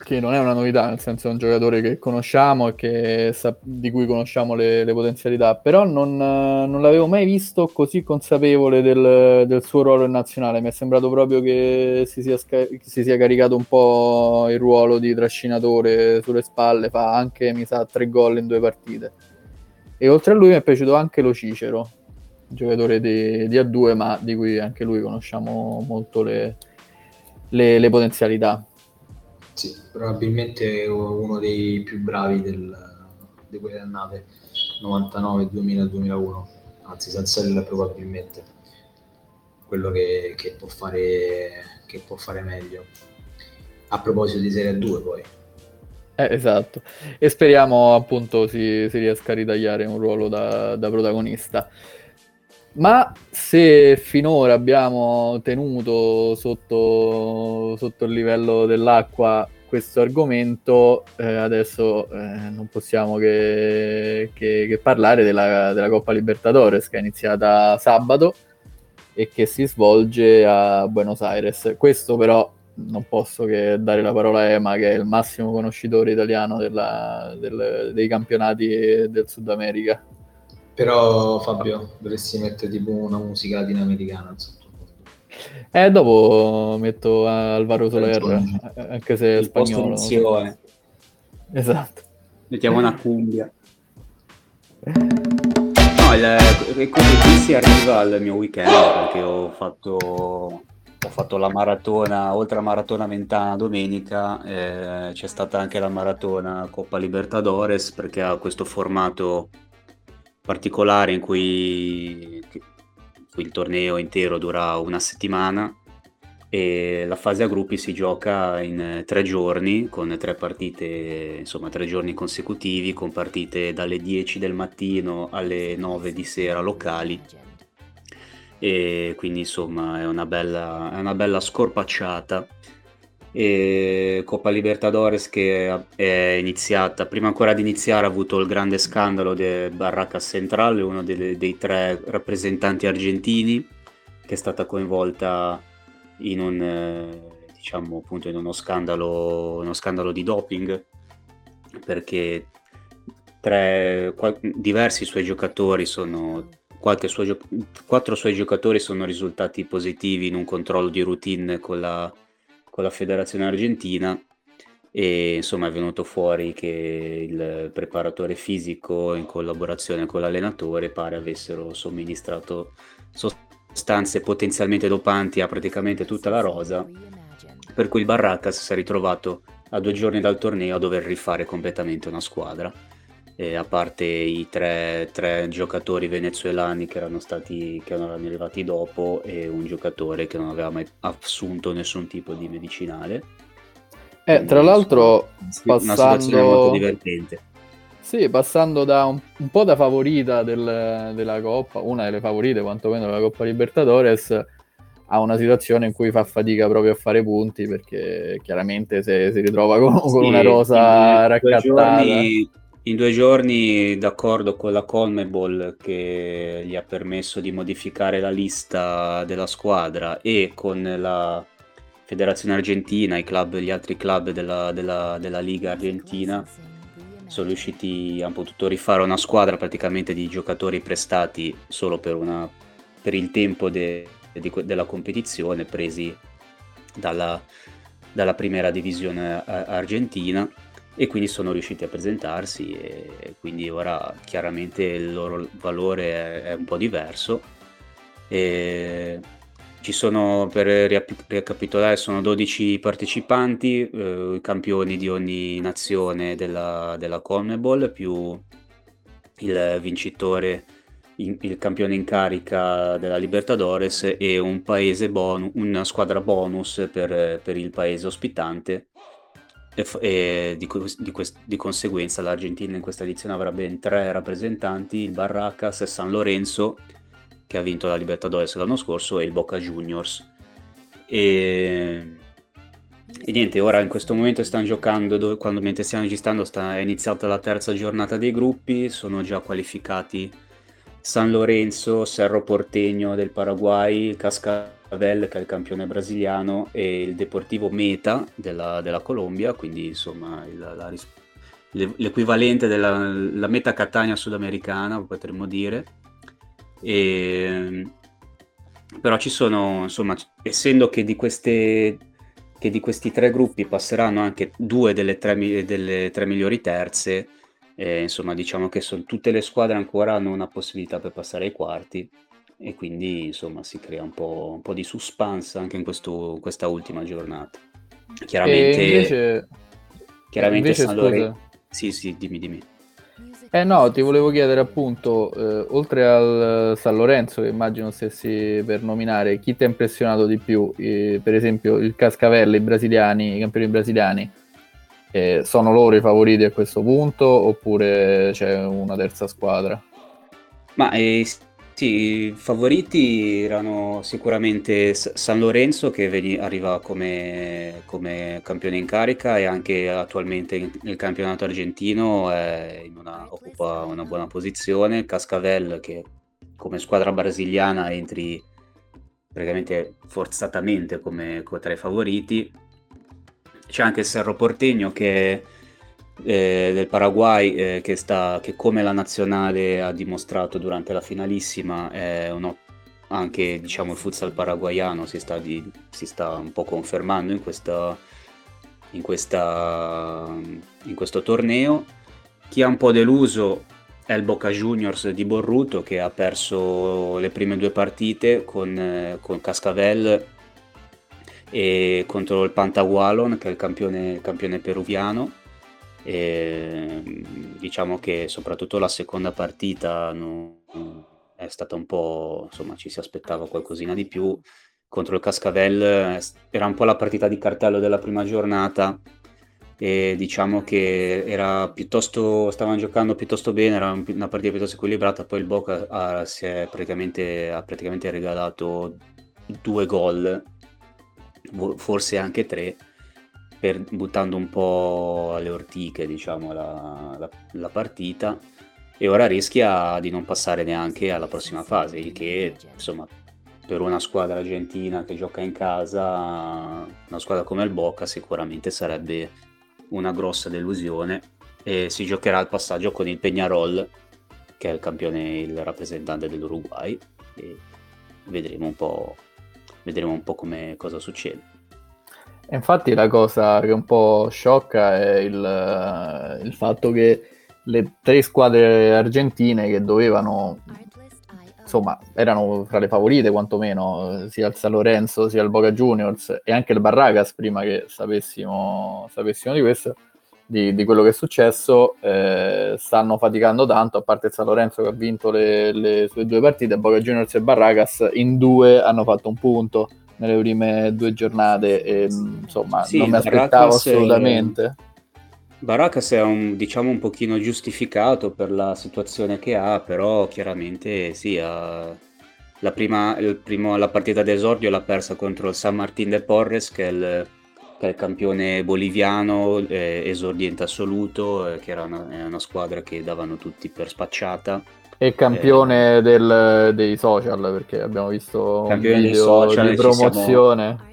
che non è una novità, nel senso è un giocatore che conosciamo e sa- di cui conosciamo le, le potenzialità, però non, non, l'avevo mai visto così consapevole del, del, suo ruolo in nazionale, mi è sembrato proprio che si sia, sca- si sia, caricato un po' il ruolo di trascinatore sulle spalle, fa anche, mi sa, tre gol in due partite. E oltre a lui mi è piaciuto anche lo Cicero, giocatore di, di, A2, ma di cui anche lui conosciamo molto le, le, le potenzialità. Sì, probabilmente uno dei più bravi del, di quelle annate 99, 2000, 2001, anzi il probabilmente quello che, che, può fare, che può fare meglio. A proposito di Serie 2 poi. Eh, esatto, e speriamo appunto si, si, riesca a ritagliare un ruolo da, da protagonista. Ma se finora abbiamo tenuto sotto, sotto il livello dell'acqua questo argomento, eh, adesso eh, non possiamo che, che, che parlare della, della, Coppa Libertadores che è iniziata sabato e che si svolge a Buenos Aires. Questo però non posso che dare la parola a Ema, che è il massimo conoscitore italiano della, del, dei campionati del Sud America. Però Fabio, dovresti mettere tipo una musica latinoamericana Eh, dopo metto Alvaro Soler, anche se è spagnolo. Esatto. Mettiamo una cumbia. No, il, così qui si arriva al mio weekend perché ho fatto, ho fatto la maratona, oltre alla maratona Mentana domenica, eh, c'è stata anche la maratona Coppa Libertadores perché ha questo formato particolare in cui, in cui il torneo intero dura una settimana e la fase a gruppi si gioca in tre giorni con tre partite, insomma tre giorni consecutivi con partite dalle 10 del mattino alle 9 di sera locali. E quindi insomma è una bella, è una bella scorpacciata e Coppa Libertadores che è iniziata, prima ancora di iniziare ha avuto il grande scandalo del Barracas Central, uno dei, dei tre rappresentanti argentini che è stata coinvolta in un, diciamo, appunto in uno scandalo, uno scandalo di doping perché tre, qual- diversi suoi giocatori sono suo gio- quattro suoi giocatori sono risultati positivi in un controllo di routine con la, con la federazione argentina e insomma è venuto fuori che il preparatore fisico in collaborazione con l'allenatore pare avessero somministrato sostanze stanze potenzialmente dopanti a praticamente tutta la rosa, per cui il Barracas si è ritrovato a due giorni dal torneo a dover rifare completamente una squadra. E a parte i tre, tre, giocatori venezuelani che erano, stati, che erano arrivati dopo e un giocatore che non aveva mai assunto nessun tipo di medicinale. Eh, tra l'altro, una situazione molto divertente sì, passando da un, un po' da favorita del, della Coppa, una delle favorite quantomeno della Coppa Libertadores, a una situazione in cui fa fatica proprio a fare punti perché chiaramente se si ritrova con, sì, con una rosa raccattata. Giorni, in due giorni, d'accordo con la Colmebol che gli ha permesso di modificare la lista della squadra e con la Federazione Argentina, club, gli altri club della, della, della Liga Argentina sono riusciti, hanno potuto rifare una squadra praticamente di giocatori prestati solo per, una, per il tempo de, de, della competizione, presi dalla, dalla primera divisione argentina e quindi sono riusciti a presentarsi e quindi ora chiaramente il loro valore è, è un po' diverso. E ci sono, per ricapitolare, sono 12 partecipanti, eh, campioni di ogni nazione della, della Conmebol, più il vincitore, in, il campione in carica della Libertadores e un paese bonus, una squadra bonus per, per il paese ospitante. E, e di, di, quest, di, conseguenza l'Argentina in questa edizione avrà ben tre rappresentanti, il Barracas, e San Lorenzo che ha vinto la Libertadores l'anno scorso, e il Boca Juniors. E, e niente, ora in questo momento stanno giocando, dove, quando mentre stiamo registrando sta, è iniziata la terza giornata dei gruppi, sono già qualificati San Lorenzo, Cerro Porteño del Paraguay, Cascavel che è il campione brasiliano e il Deportivo Meta della, della Colombia, quindi insomma il, la, l'equivalente della Meta Catania sudamericana potremmo dire. E, ehm, però ci sono, insomma, essendo che di, queste, che di questi tre gruppi passeranno anche due delle tre, delle tre migliori terze, eh, insomma, diciamo che sono, tutte le squadre ancora hanno una possibilità per passare ai quarti e quindi insomma si crea un po', un po di suspense anche in questo, questa ultima giornata. Chiaramente, invece, chiaramente invece, San Lorenzo... Sì, sì, dimmi, dimmi. Eh no, ti volevo chiedere appunto, eh, oltre al San Lorenzo, che immagino stessi per nominare, chi ti ha impressionato di più? Eh, per esempio il Cascavelle, i brasiliani, i campioni brasiliani, eh, sono loro i favoriti a questo punto oppure c'è una terza squadra? Ma eh, sì, i favoriti erano sicuramente San Lorenzo che veni- arriva come, come campione in carica e anche attualmente nel campionato argentino in una- occupa una buona posizione. Cascavel che come squadra brasiliana entri praticamente forzatamente come, come tra i favoriti. C'è anche il Cerro Portegno che eh, del Paraguay eh, che, sta, che, come la nazionale ha dimostrato durante la finalissima un, anche diciamo, il futsal paraguayano si sta, di, si sta un po' confermando in, questa, in, questa, in questo torneo. Chi ha un po' deluso è il Boca Juniors di Borruto che ha perso le prime due partite con, con Cascavel e contro il Pantagualon che è il campione, campione peruviano. E, diciamo che soprattutto la seconda partita no, è stata un po' insomma ci si aspettava qualcosina di più. Contro il Cascavel era un po' la partita di cartello della prima giornata e diciamo che era piuttosto, stavano giocando piuttosto bene, era una partita piuttosto equilibrata, poi il Boca ha, si è praticamente, ha praticamente regalato due gol, forse anche tre, per, buttando un po' alle ortiche diciamo, la, la, la partita e ora rischia di non passare neanche alla prossima fase, il che insomma per una squadra argentina che gioca in casa, una squadra come il Boca sicuramente sarebbe una grossa delusione e si giocherà il passaggio con il Peñarol che è il campione, il rappresentante dell'Uruguay e vedremo un po', vedremo un po' come, cosa succede. Infatti la cosa che un po' sciocca è il, il fatto che le tre squadre argentine che dovevano insomma erano fra le favorite quantomeno sia il San Lorenzo sia il Boca Juniors e anche il Barracas prima che sapessimo, sapessimo di questo di, di, quello che è successo eh, stanno faticando tanto a parte il San Lorenzo che ha vinto le, le sue due partite Boca Juniors e Barracas in due hanno fatto un punto nelle prime due giornate e insomma sì, non mi aspettavo assolutamente Baracas è un, diciamo un pochino giustificato per la situazione che ha, però chiaramente sì, ha, la, prima, primo, la partita d'esordio l'ha persa contro il San Martín de Porres, che è il, che è il campione boliviano, eh, esordiente assoluto, eh, che era una, una, squadra che davano tutti per spacciata. E campione eh, del, dei social, perché abbiamo visto un video social, di promozione. Siamo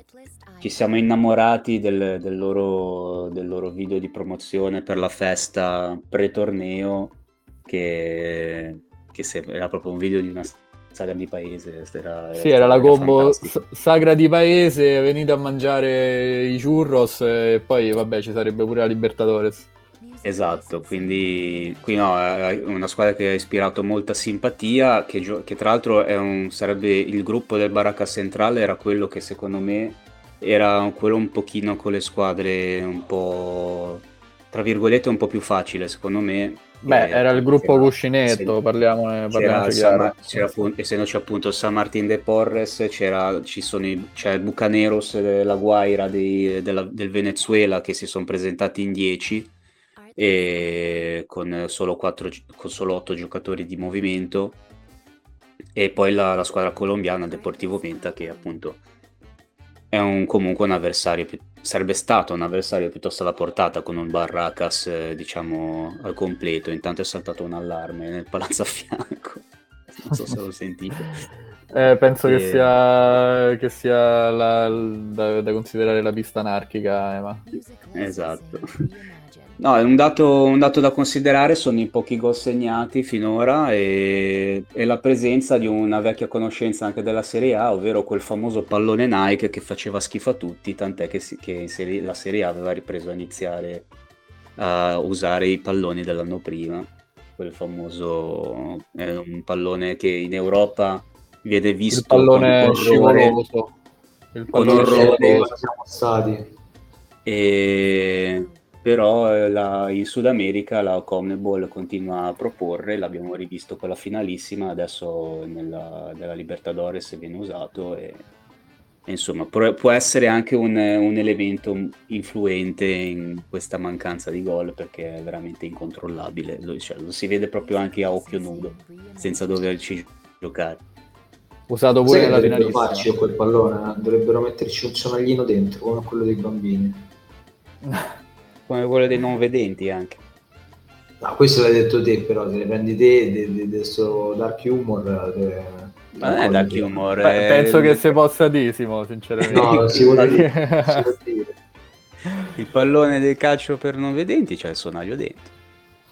ci siamo innamorati del, del, loro, del, loro, video di promozione per la festa pre-torneo che, che era proprio un video di una sagra di paese. Era, sì, era la combo sagra di paese, venite a mangiare i churros e poi vabbè ci sarebbe pure la Libertadores. Esatto, quindi qui no, è una squadra che ha ispirato molta simpatia, che, che tra l'altro un, sarebbe il gruppo del Baracca Centrale, era quello che secondo me era quello un pochino con le squadre un po' tra virgolette un po' più facile secondo me. Beh eh, era il gruppo cuscinetto se, parliamone, parliamoci c'era, c'era, essendoci appunto San Martin de Porres c'era, ci sono i, c'è Bucaneros della Guaira dei, della, del Venezuela che si sono presentati in 10 e con solo, 4, con solo 8 giocatori di movimento e poi la, la squadra colombiana Deportivo Venta che appunto è un, comunque un avversario, sarebbe stato un avversario piuttosto alla portata con un Barracas eh, diciamo al completo, intanto è saltato un allarme nel palazzo a fianco, non so se lo sentite. Eh, penso e... che sia, che sia la, da, da, considerare la pista anarchica, Ema. Esatto. No, un dato, un dato, da considerare sono i pochi gol segnati finora e, e, la presenza di una vecchia conoscenza anche della Serie A, ovvero quel famoso pallone Nike che faceva schifo a tutti, tant'è che, si, che serie, la Serie A aveva ripreso a iniziare a usare i palloni dell'anno prima. Quel famoso è un pallone che in Europa viene visto il pallone scivoloso. Il pallone scivoloso. Siamo stati. E però eh, la, in Sud America la Comnebol continua a proporre, l'abbiamo rivisto con la finalissima, adesso nella, nella Libertadores viene usato e, e insomma può, può essere anche un, un, elemento influente in questa mancanza di gol perché è veramente incontrollabile, lo, cioè, lo si vede proprio anche a occhio nudo, senza doverci giocare. Usato pure nella finalissima. farci quel pallone, dovrebbero metterci un sonaglino dentro come quello dei bambini. come quello dei non vedenti anche. No, questo l'hai detto te, però se ne prendi te di questo dark humor. Te... Non è dark humor. Beh, è... Penso che si possa dire, Simo, sinceramente. No, si dire. dire. Il pallone del calcio per non vedenti c'è il sonaglio dentro.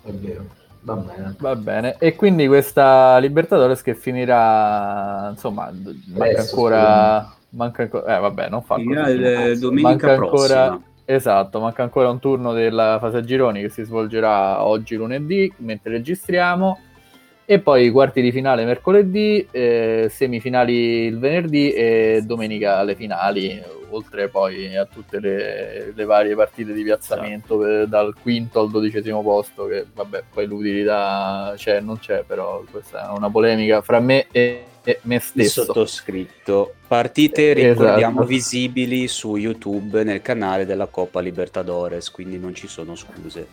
È vero. Va bene. Va bene. E quindi questa Libertadores che finirà, insomma, manca Adesso, ancora... Manca ancora... Eh, vabbè, non fa Finirà così. il- domenica Manca prossima. ancora... Esatto, manca ancora un turno della fase a gironi che si svolgerà oggi lunedì, mentre registriamo. E poi quarti di finale mercoledì, eh, semifinali il venerdì e domenica le finali, oltre poi a tutte le, le varie partite di piazzamento per- dal quinto al dodicesimo posto, che vabbè, poi l'utilità c'è, non c'è, però questa è una polemica fra me e, e me Il stesso. sottoscritto. Partite, Esatto. ricordiamo, visibili su YouTube nel canale della Coppa Libertadores, quindi non ci sono scuse.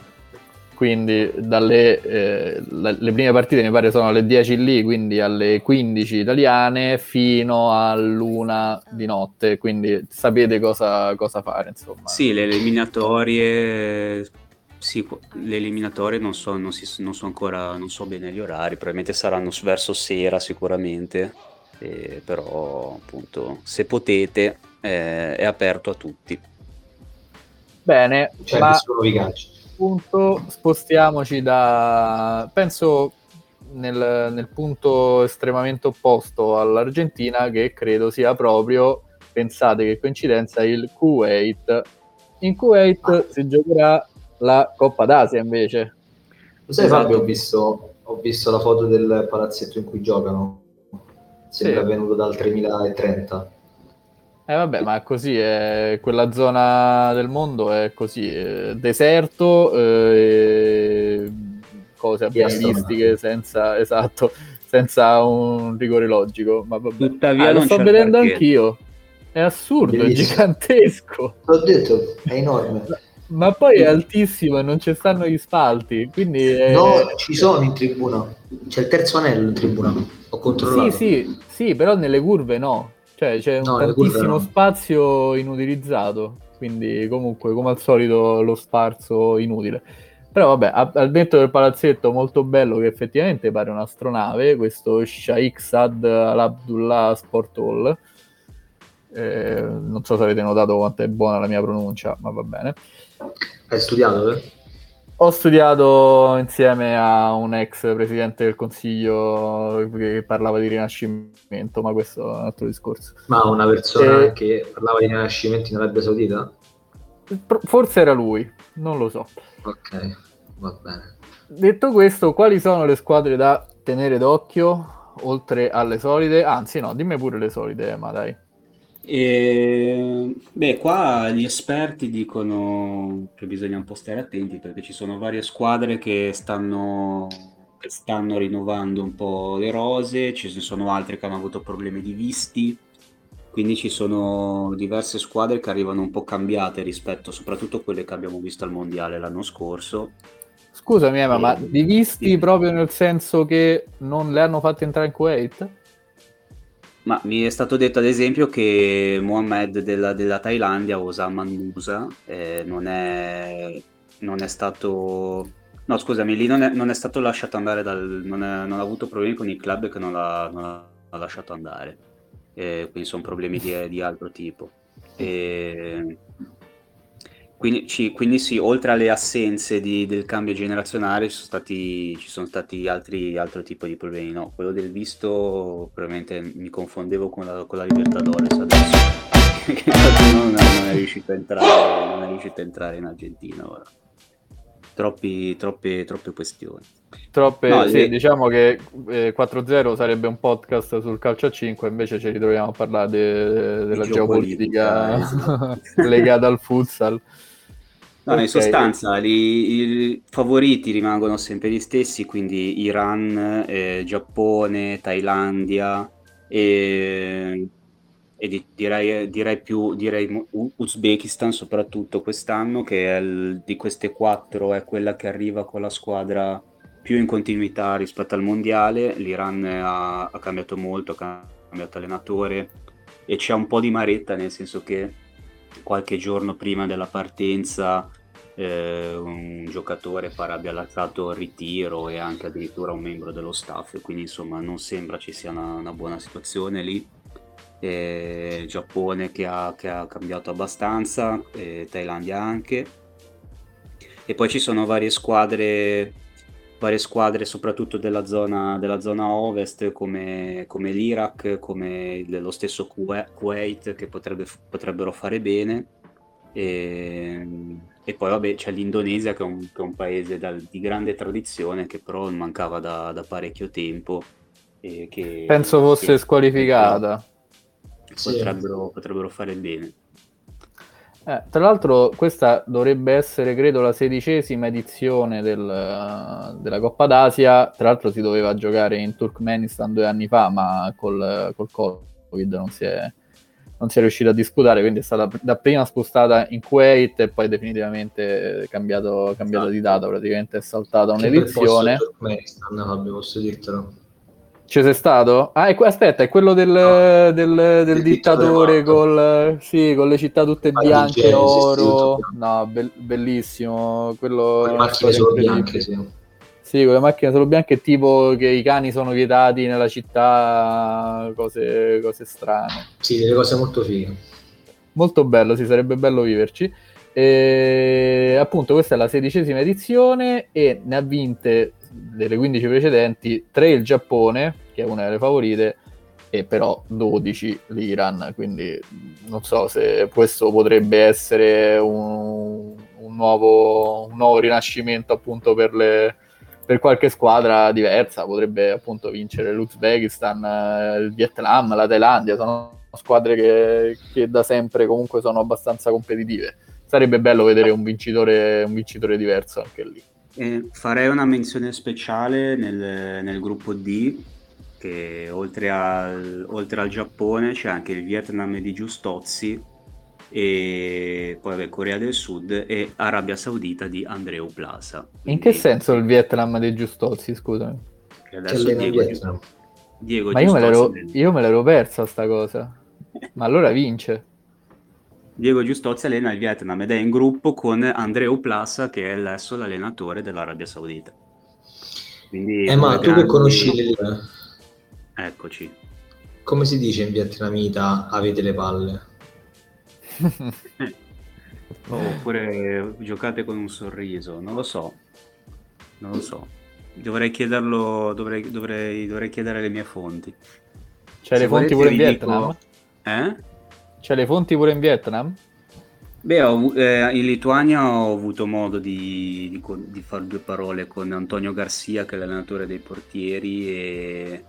quindi dalle eh, le prime partite mi pare sono alle 10 lì, quindi alle 15 italiane fino all'una di notte, quindi sapete cosa, cosa fare, insomma. Sì, le eliminatorie, sì, le eliminatorie non so, non si- non so ancora, non so bene gli orari, probabilmente saranno verso sera sicuramente, eh, però appunto se potete eh, è aperto a tutti. Bene, Cioè, ma nessuno vi caccia. punto spostiamoci da penso nel, nel punto estremamente opposto all'Argentina che credo sia proprio pensate che coincidenza il Kuwait in Kuwait si giocherà la Coppa d'Asia invece Lo sai, Esatto. Fabio, ho visto, ho visto la foto del palazzetto in cui giocano. Sembra Sì. venuto dal 3030. eh vabbè ma è così è, quella zona del mondo è così eh, deserto eh, cose avveniristiche senza esatto senza un rigore logico ma vabbè Tuttavia Ah, lo sto vedendo anch'io. È assurdo, è Bellissimo. gigantesco. L'ho detto, è enorme. Ma poi è altissimo e non ci stanno gli spalti. Quindi è... No, ci sono in tribuna. C'è il terzo anello in tribuna. Ho controllato. Sì, sì, sì, però nelle curve no. Cioè c'è un No, tantissimo no. spazio inutilizzato. Quindi comunque, come al solito, lo sparso inutile. Però vabbè, al dentro del palazzetto molto bello che effettivamente pare un'astronave, questo Shaikh Saad al-Abdullah Sport Hall. Eh, non so se avete notato quanto è buona la mia pronuncia, ma va bene. Hai studiato, eh? Ho studiato insieme a un ex presidente del consiglio che parlava di rinascimento, ma questo è un altro discorso. Ma una persona Eh. che parlava di rinascimento in Arabia Saudita? Forse era lui, non lo so. Ok, va bene. Detto questo, quali sono le squadre da tenere d'occhio oltre alle solide? Anzi, no, dimmi pure le solide, ma dai. E, beh, qua gli esperti dicono che bisogna un po' stare attenti perché ci sono varie squadre che stanno, che stanno rinnovando un po' le rose, ci sono altre che hanno avuto problemi di visti, quindi ci sono diverse squadre che arrivano un po' cambiate rispetto soprattutto a quelle che abbiamo visto al mondiale l'anno scorso. Scusami, Emma, ma Eh, di visti sì. proprio nel senso che non le hanno fatte entrare in Kuwait? Ma mi è stato detto ad esempio che Mohamed della, della Thailandia, Osama Nusa, eh, non è, non è stato... No, scusami, lì non è, non è stato lasciato andare dal... Non, è- non ha avuto problemi con il club che non l'ha, l'ha lasciato andare. Eh, quindi sono problemi di, di altro tipo. E quindi, ci- quindi sì, oltre alle assenze di- del cambio generazionale ci sono stati, ci sono stati altri, altro tipo di problemi. No, quello del visto probabilmente mi confondevo con la, con la Libertadores adesso. Qualcuno non, è- non è riuscito a entrare, non è riuscito a entrare in Argentina ora. Troppi, troppe, troppe questioni. Troppe, No, sì, le- diciamo che eh, 4-0 sarebbe un podcast sul calcio a 5, invece ci ritroviamo a parlare de- della Di geopolitica, geopolitica, legata al futsal. No, in Ok. sostanza li- i favoriti rimangono sempre gli stessi, quindi Iran, eh, Giappone, Thailandia e, e di- direi, direi più direi Uzbekistan soprattutto quest'anno, che il- di queste quattro è quella che arriva con la squadra più in continuità rispetto al mondiale. L'Iran ha, ha cambiato molto, ha cambiato allenatore e c'è un po' di maretta, nel senso che qualche giorno prima della partenza eh, un giocatore pare abbia lasciato il ritiro e anche addirittura un membro dello staff, quindi insomma non sembra ci sia una, una buona situazione lì. Eh, Giappone che ha, che ha cambiato abbastanza, eh, Thailandia anche. E poi ci sono varie squadre varie squadre, soprattutto della zona, della zona ovest, come, come l'Iraq, come lo stesso Kuwait, che potrebbe, potrebbero fare bene. E, e, poi vabbè c'è l'Indonesia che è un, che è un paese dal, di grande tradizione che però mancava da, da parecchio tempo. Che, Penso fosse che, squalificata. Potrebbero, potrebbero fare bene. Eh, tra l'altro questa dovrebbe essere, credo, la sedicesima edizione del, della Coppa d'Asia, tra l'altro si doveva giocare in Turkmenistan due anni fa, ma col, col Covid non si, è, non si è riuscito a disputare, quindi è stata dapprima spostata in Kuwait e poi definitivamente cambiato, cambiato di data, praticamente è saltata un'edizione. Turkmenistan, Fabio, posso dirtelo? Ci sei stato? Ah, è, aspetta, è quello del, no, del, del dittatore col, sì, con le città tutte bianche, oro. No, be- bellissimo. Quello con le macchine solo bianche, sì. Sì, con le macchine solo bianche, tipo che i cani sono vietati nella città, cose, cose strane. Sì, delle cose molto fighe. Molto bello, sì, sarebbe bello viverci. E, appunto, questa è la sedicesima edizione e ne ha vinte delle 15 precedenti, 3 il Giappone, che è una delle favorite, e però 12 l'Iran, quindi non so se questo potrebbe essere un, un, nuovo, un nuovo, rinascimento appunto per, le, per, qualche squadra diversa, potrebbe appunto vincere l'Uzbekistan, il Vietnam, la Thailandia, sono squadre che, che da sempre comunque sono abbastanza competitive. Sarebbe bello vedere un vincitore, un vincitore diverso anche lì. Eh, farei una menzione speciale nel, nel gruppo D, che oltre al, oltre al, Giappone c'è anche il Vietnam di Giustozzi, e poi vabbè, Corea del Sud e Arabia Saudita di Andreu Plaza. Quindi, In che senso il Vietnam di Giustozzi, scusami? Che adesso Diego, Diego Ma io me, l'ero, io me l'ero persa sta cosa. Ma allora vince. Diego Giustozzi allena il Vietnam ed è in gruppo con Andreu Plassa che è adesso l'allenatore dell'Arabia Saudita. Quindi, eh ma tu che conosci le... Eccoci. Come si dice in vietnamita avete le palle? oppure giocate con un sorriso, non lo so. Non lo so. Dovrei chiederlo, dovrei, dovrei, dovrei chiedere le mie fonti. C'è le fonti pure in Vietnam? Dico... Eh? C'è le fonti pure in Vietnam? Beh, ho, eh, in Lituania ho avuto modo di, di, di, fare due parole con Antonio Garcia, che è l'allenatore dei portieri, e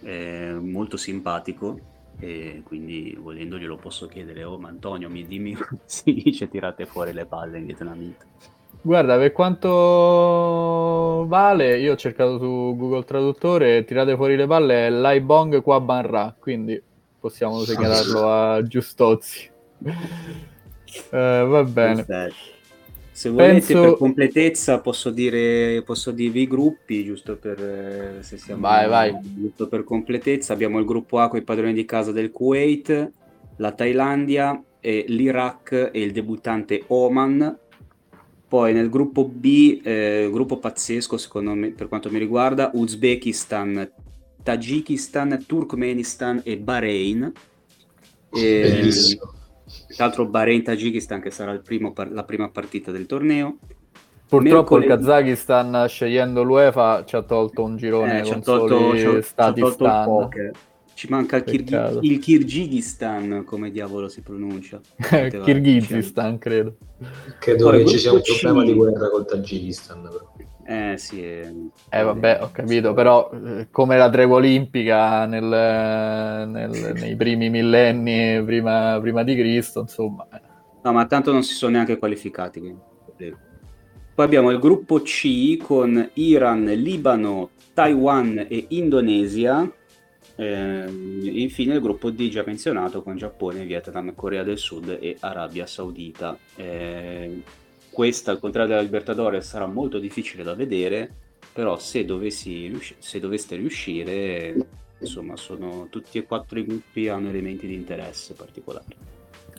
è molto simpatico. E quindi volendo glielo posso chiedere, oh ma Antonio mi dimmi come si dice tirate fuori le palle in vietnamita. Guarda, per quanto vale, io ho cercato su Google Traduttore, tirate fuori le palle è Lai Bong Qua Ban Ra, quindi possiamo segnalarlo a Giustozzi. eh, va bene. Perfetto. Se volete Penso... per completezza posso dire posso dirvi i gruppi giusto per eh, se siamo vai, vai. giusto per completezza abbiamo il gruppo A con i padroni di casa del Kuwait, la Thailandia, e l'Iraq e il debuttante Oman. Poi nel gruppo B, eh, gruppo pazzesco secondo me per quanto mi riguarda, Uzbekistan, Tagikistan, Turkmenistan e Bahrain. E, tra l'altro Bahrain-Tagikistan che sarà par- la prima partita del torneo. Purtroppo Mercoledì... il Kazakistan scegliendo l'UEFA ci ha tolto un girone eh, con tolto, soli stati stan. Ci manca il, Kirghi- il Kirghizistan, come diavolo si pronuncia. Kirghizistan, credo. Credo che ci sia un problema di guerra col Tagikistan. Però. Eh sì. È... Eh vabbè, ho capito, però eh, come la tregua olimpica nel, nel, nei primi millenni prima, prima, di Cristo, insomma. Eh. No, ma tanto non si sono neanche qualificati. Quindi. Poi abbiamo il gruppo C con Iran, Libano, Taiwan e Indonesia. Eh, infine il gruppo D già menzionato con Giappone, Vietnam, Corea del Sud e Arabia Saudita. Eh, questa, al contrario della Libertadores, sarà molto difficile da vedere, però se, dovessi, se doveste riuscire, insomma, sono tutti e quattro i gruppi hanno elementi di interesse particolari.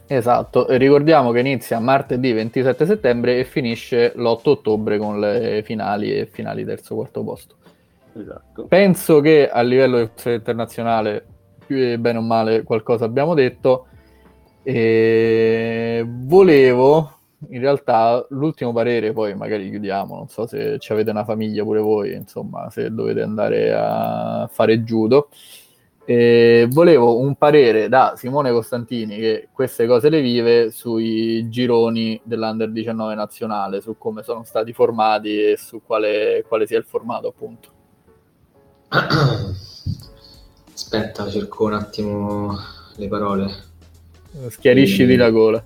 Esatto, ricordiamo che inizia martedì 27 settembre e finisce l'8 ottobre con le finali e finali terzo quarto posto. Esatto. Penso che a livello internazionale, più bene o male, qualcosa abbiamo detto. E volevo in realtà l'ultimo parere, poi magari chiudiamo, non so se ci avete una famiglia pure voi, insomma, se dovete andare a fare judo. E volevo un parere da Simone Costantini, che queste cose le vive, sui gironi dell'Under 19 nazionale, su come sono stati formati e su quale, quale sia il formato, appunto. Aspetta, cerco un attimo le parole. Schiarisciti e... la gola.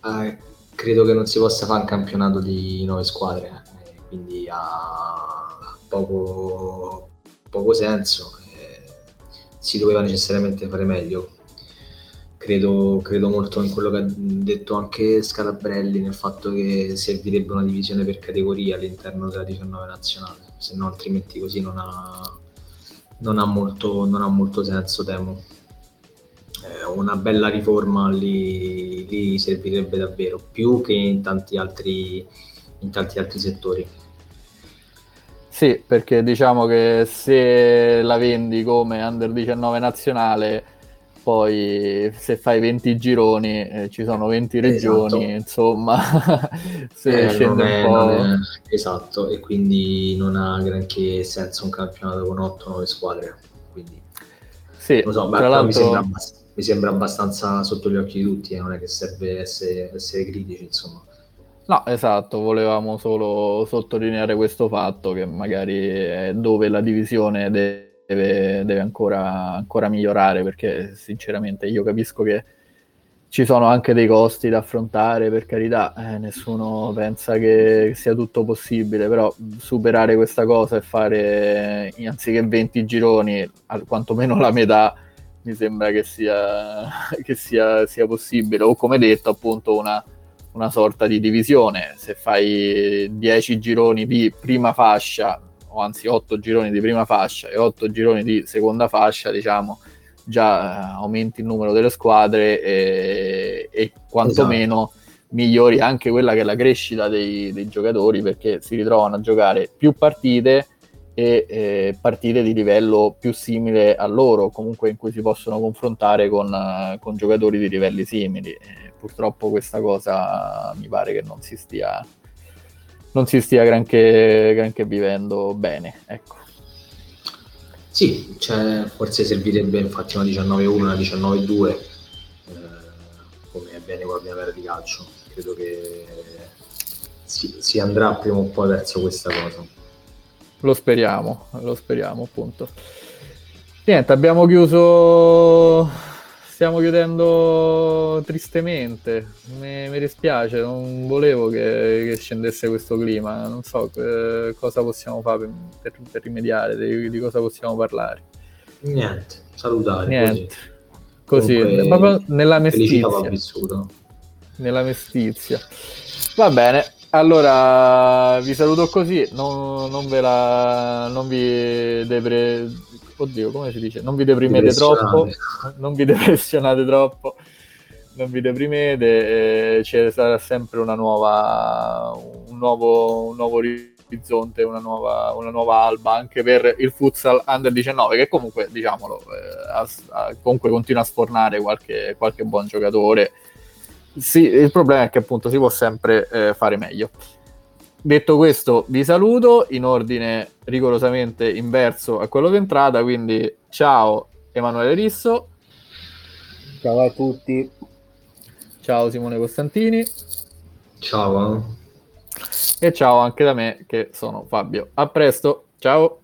Ah, credo che non si possa fare un campionato di nove squadre, eh, quindi ha poco, poco senso. Eh, si doveva necessariamente fare meglio. Credo, credo, molto in quello che ha detto anche Scalabrelli, nel fatto che servirebbe una divisione per categoria all'interno della 19 nazionale, se no altrimenti così non ha, non ha, molto, non ha molto senso, temo una bella riforma lì, lì, servirebbe davvero, più che in tanti altri, in tanti altri settori. Sì, perché diciamo che se la vendi come under 19 nazionale, poi se fai 20 gironi eh, ci sono 20 regioni, esatto. insomma, se eh, scende un po'... È, esatto, e quindi non ha granché senso un campionato con 8-9 squadre. Quindi, sì, so, tra l'altro... mi sembra abbastanza mi sembra abbastanza sotto gli occhi di tutti, eh, non è che serve essere, essere critici, insomma. No, esatto, volevamo solo sottolineare questo fatto che magari è dove la divisione deve, deve ancora, ancora, migliorare perché sinceramente io capisco che ci sono anche dei costi da affrontare, per carità, eh, nessuno pensa che sia tutto possibile, però superare questa cosa e fare anziché 20 gironi, quantomeno la metà mi sembra che sia, che sia, sia possibile, o come detto appunto una, una sorta di divisione, se fai 10 gironi di prima fascia, o anzi 8 gironi di prima fascia e 8 gironi di seconda fascia, diciamo, già eh, aumenti il numero delle squadre e, e quantomeno esatto. migliori anche quella che è la crescita dei, dei giocatori perché si ritrovano a giocare più partite e eh, partite di livello più simile a loro, comunque in cui si possono confrontare con, uh, con giocatori di livelli simili. Eh, purtroppo questa cosa mi pare che non si stia, non si stia granché, granché vivendo bene. Ecco. Sì, cioè, forse servirebbe infatti una 19-1, una 19-2, eh, come avviene con la primavera di calcio. Credo che si, si andrà prima o poi verso questa cosa. Lo speriamo, lo speriamo appunto. Niente, abbiamo chiuso, stiamo chiudendo tristemente, mi, mi dispiace, non volevo che, che, scendesse questo clima, non so eh, cosa possiamo fare per, per, per rimediare, di, di, cosa possiamo parlare. Niente, salutare. Niente, così, proprio nella mestizia. Nella mestizia. Va bene, allora, vi saluto così, non, non ve la... non vi depre... Oddio, come si dice? Non vi deprimete troppo, non vi depressionate troppo, non vi deprimete, eh, ci sarà sempre una nuova, un nuovo, un nuovo orizzonte, una nuova, una nuova alba anche per il futsal under 19 che comunque, diciamolo, eh, ha, ha, comunque continua a sfornare qualche, qualche buon giocatore sì, il problema è che appunto si può sempre eh, fare meglio. Detto questo, vi saluto in ordine rigorosamente inverso a quello che è entrata, quindi ciao Emanuele Risso. Ciao a tutti. Ciao Simone Costantini. Ciao. E ciao anche da me che sono Fabio. A presto, ciao.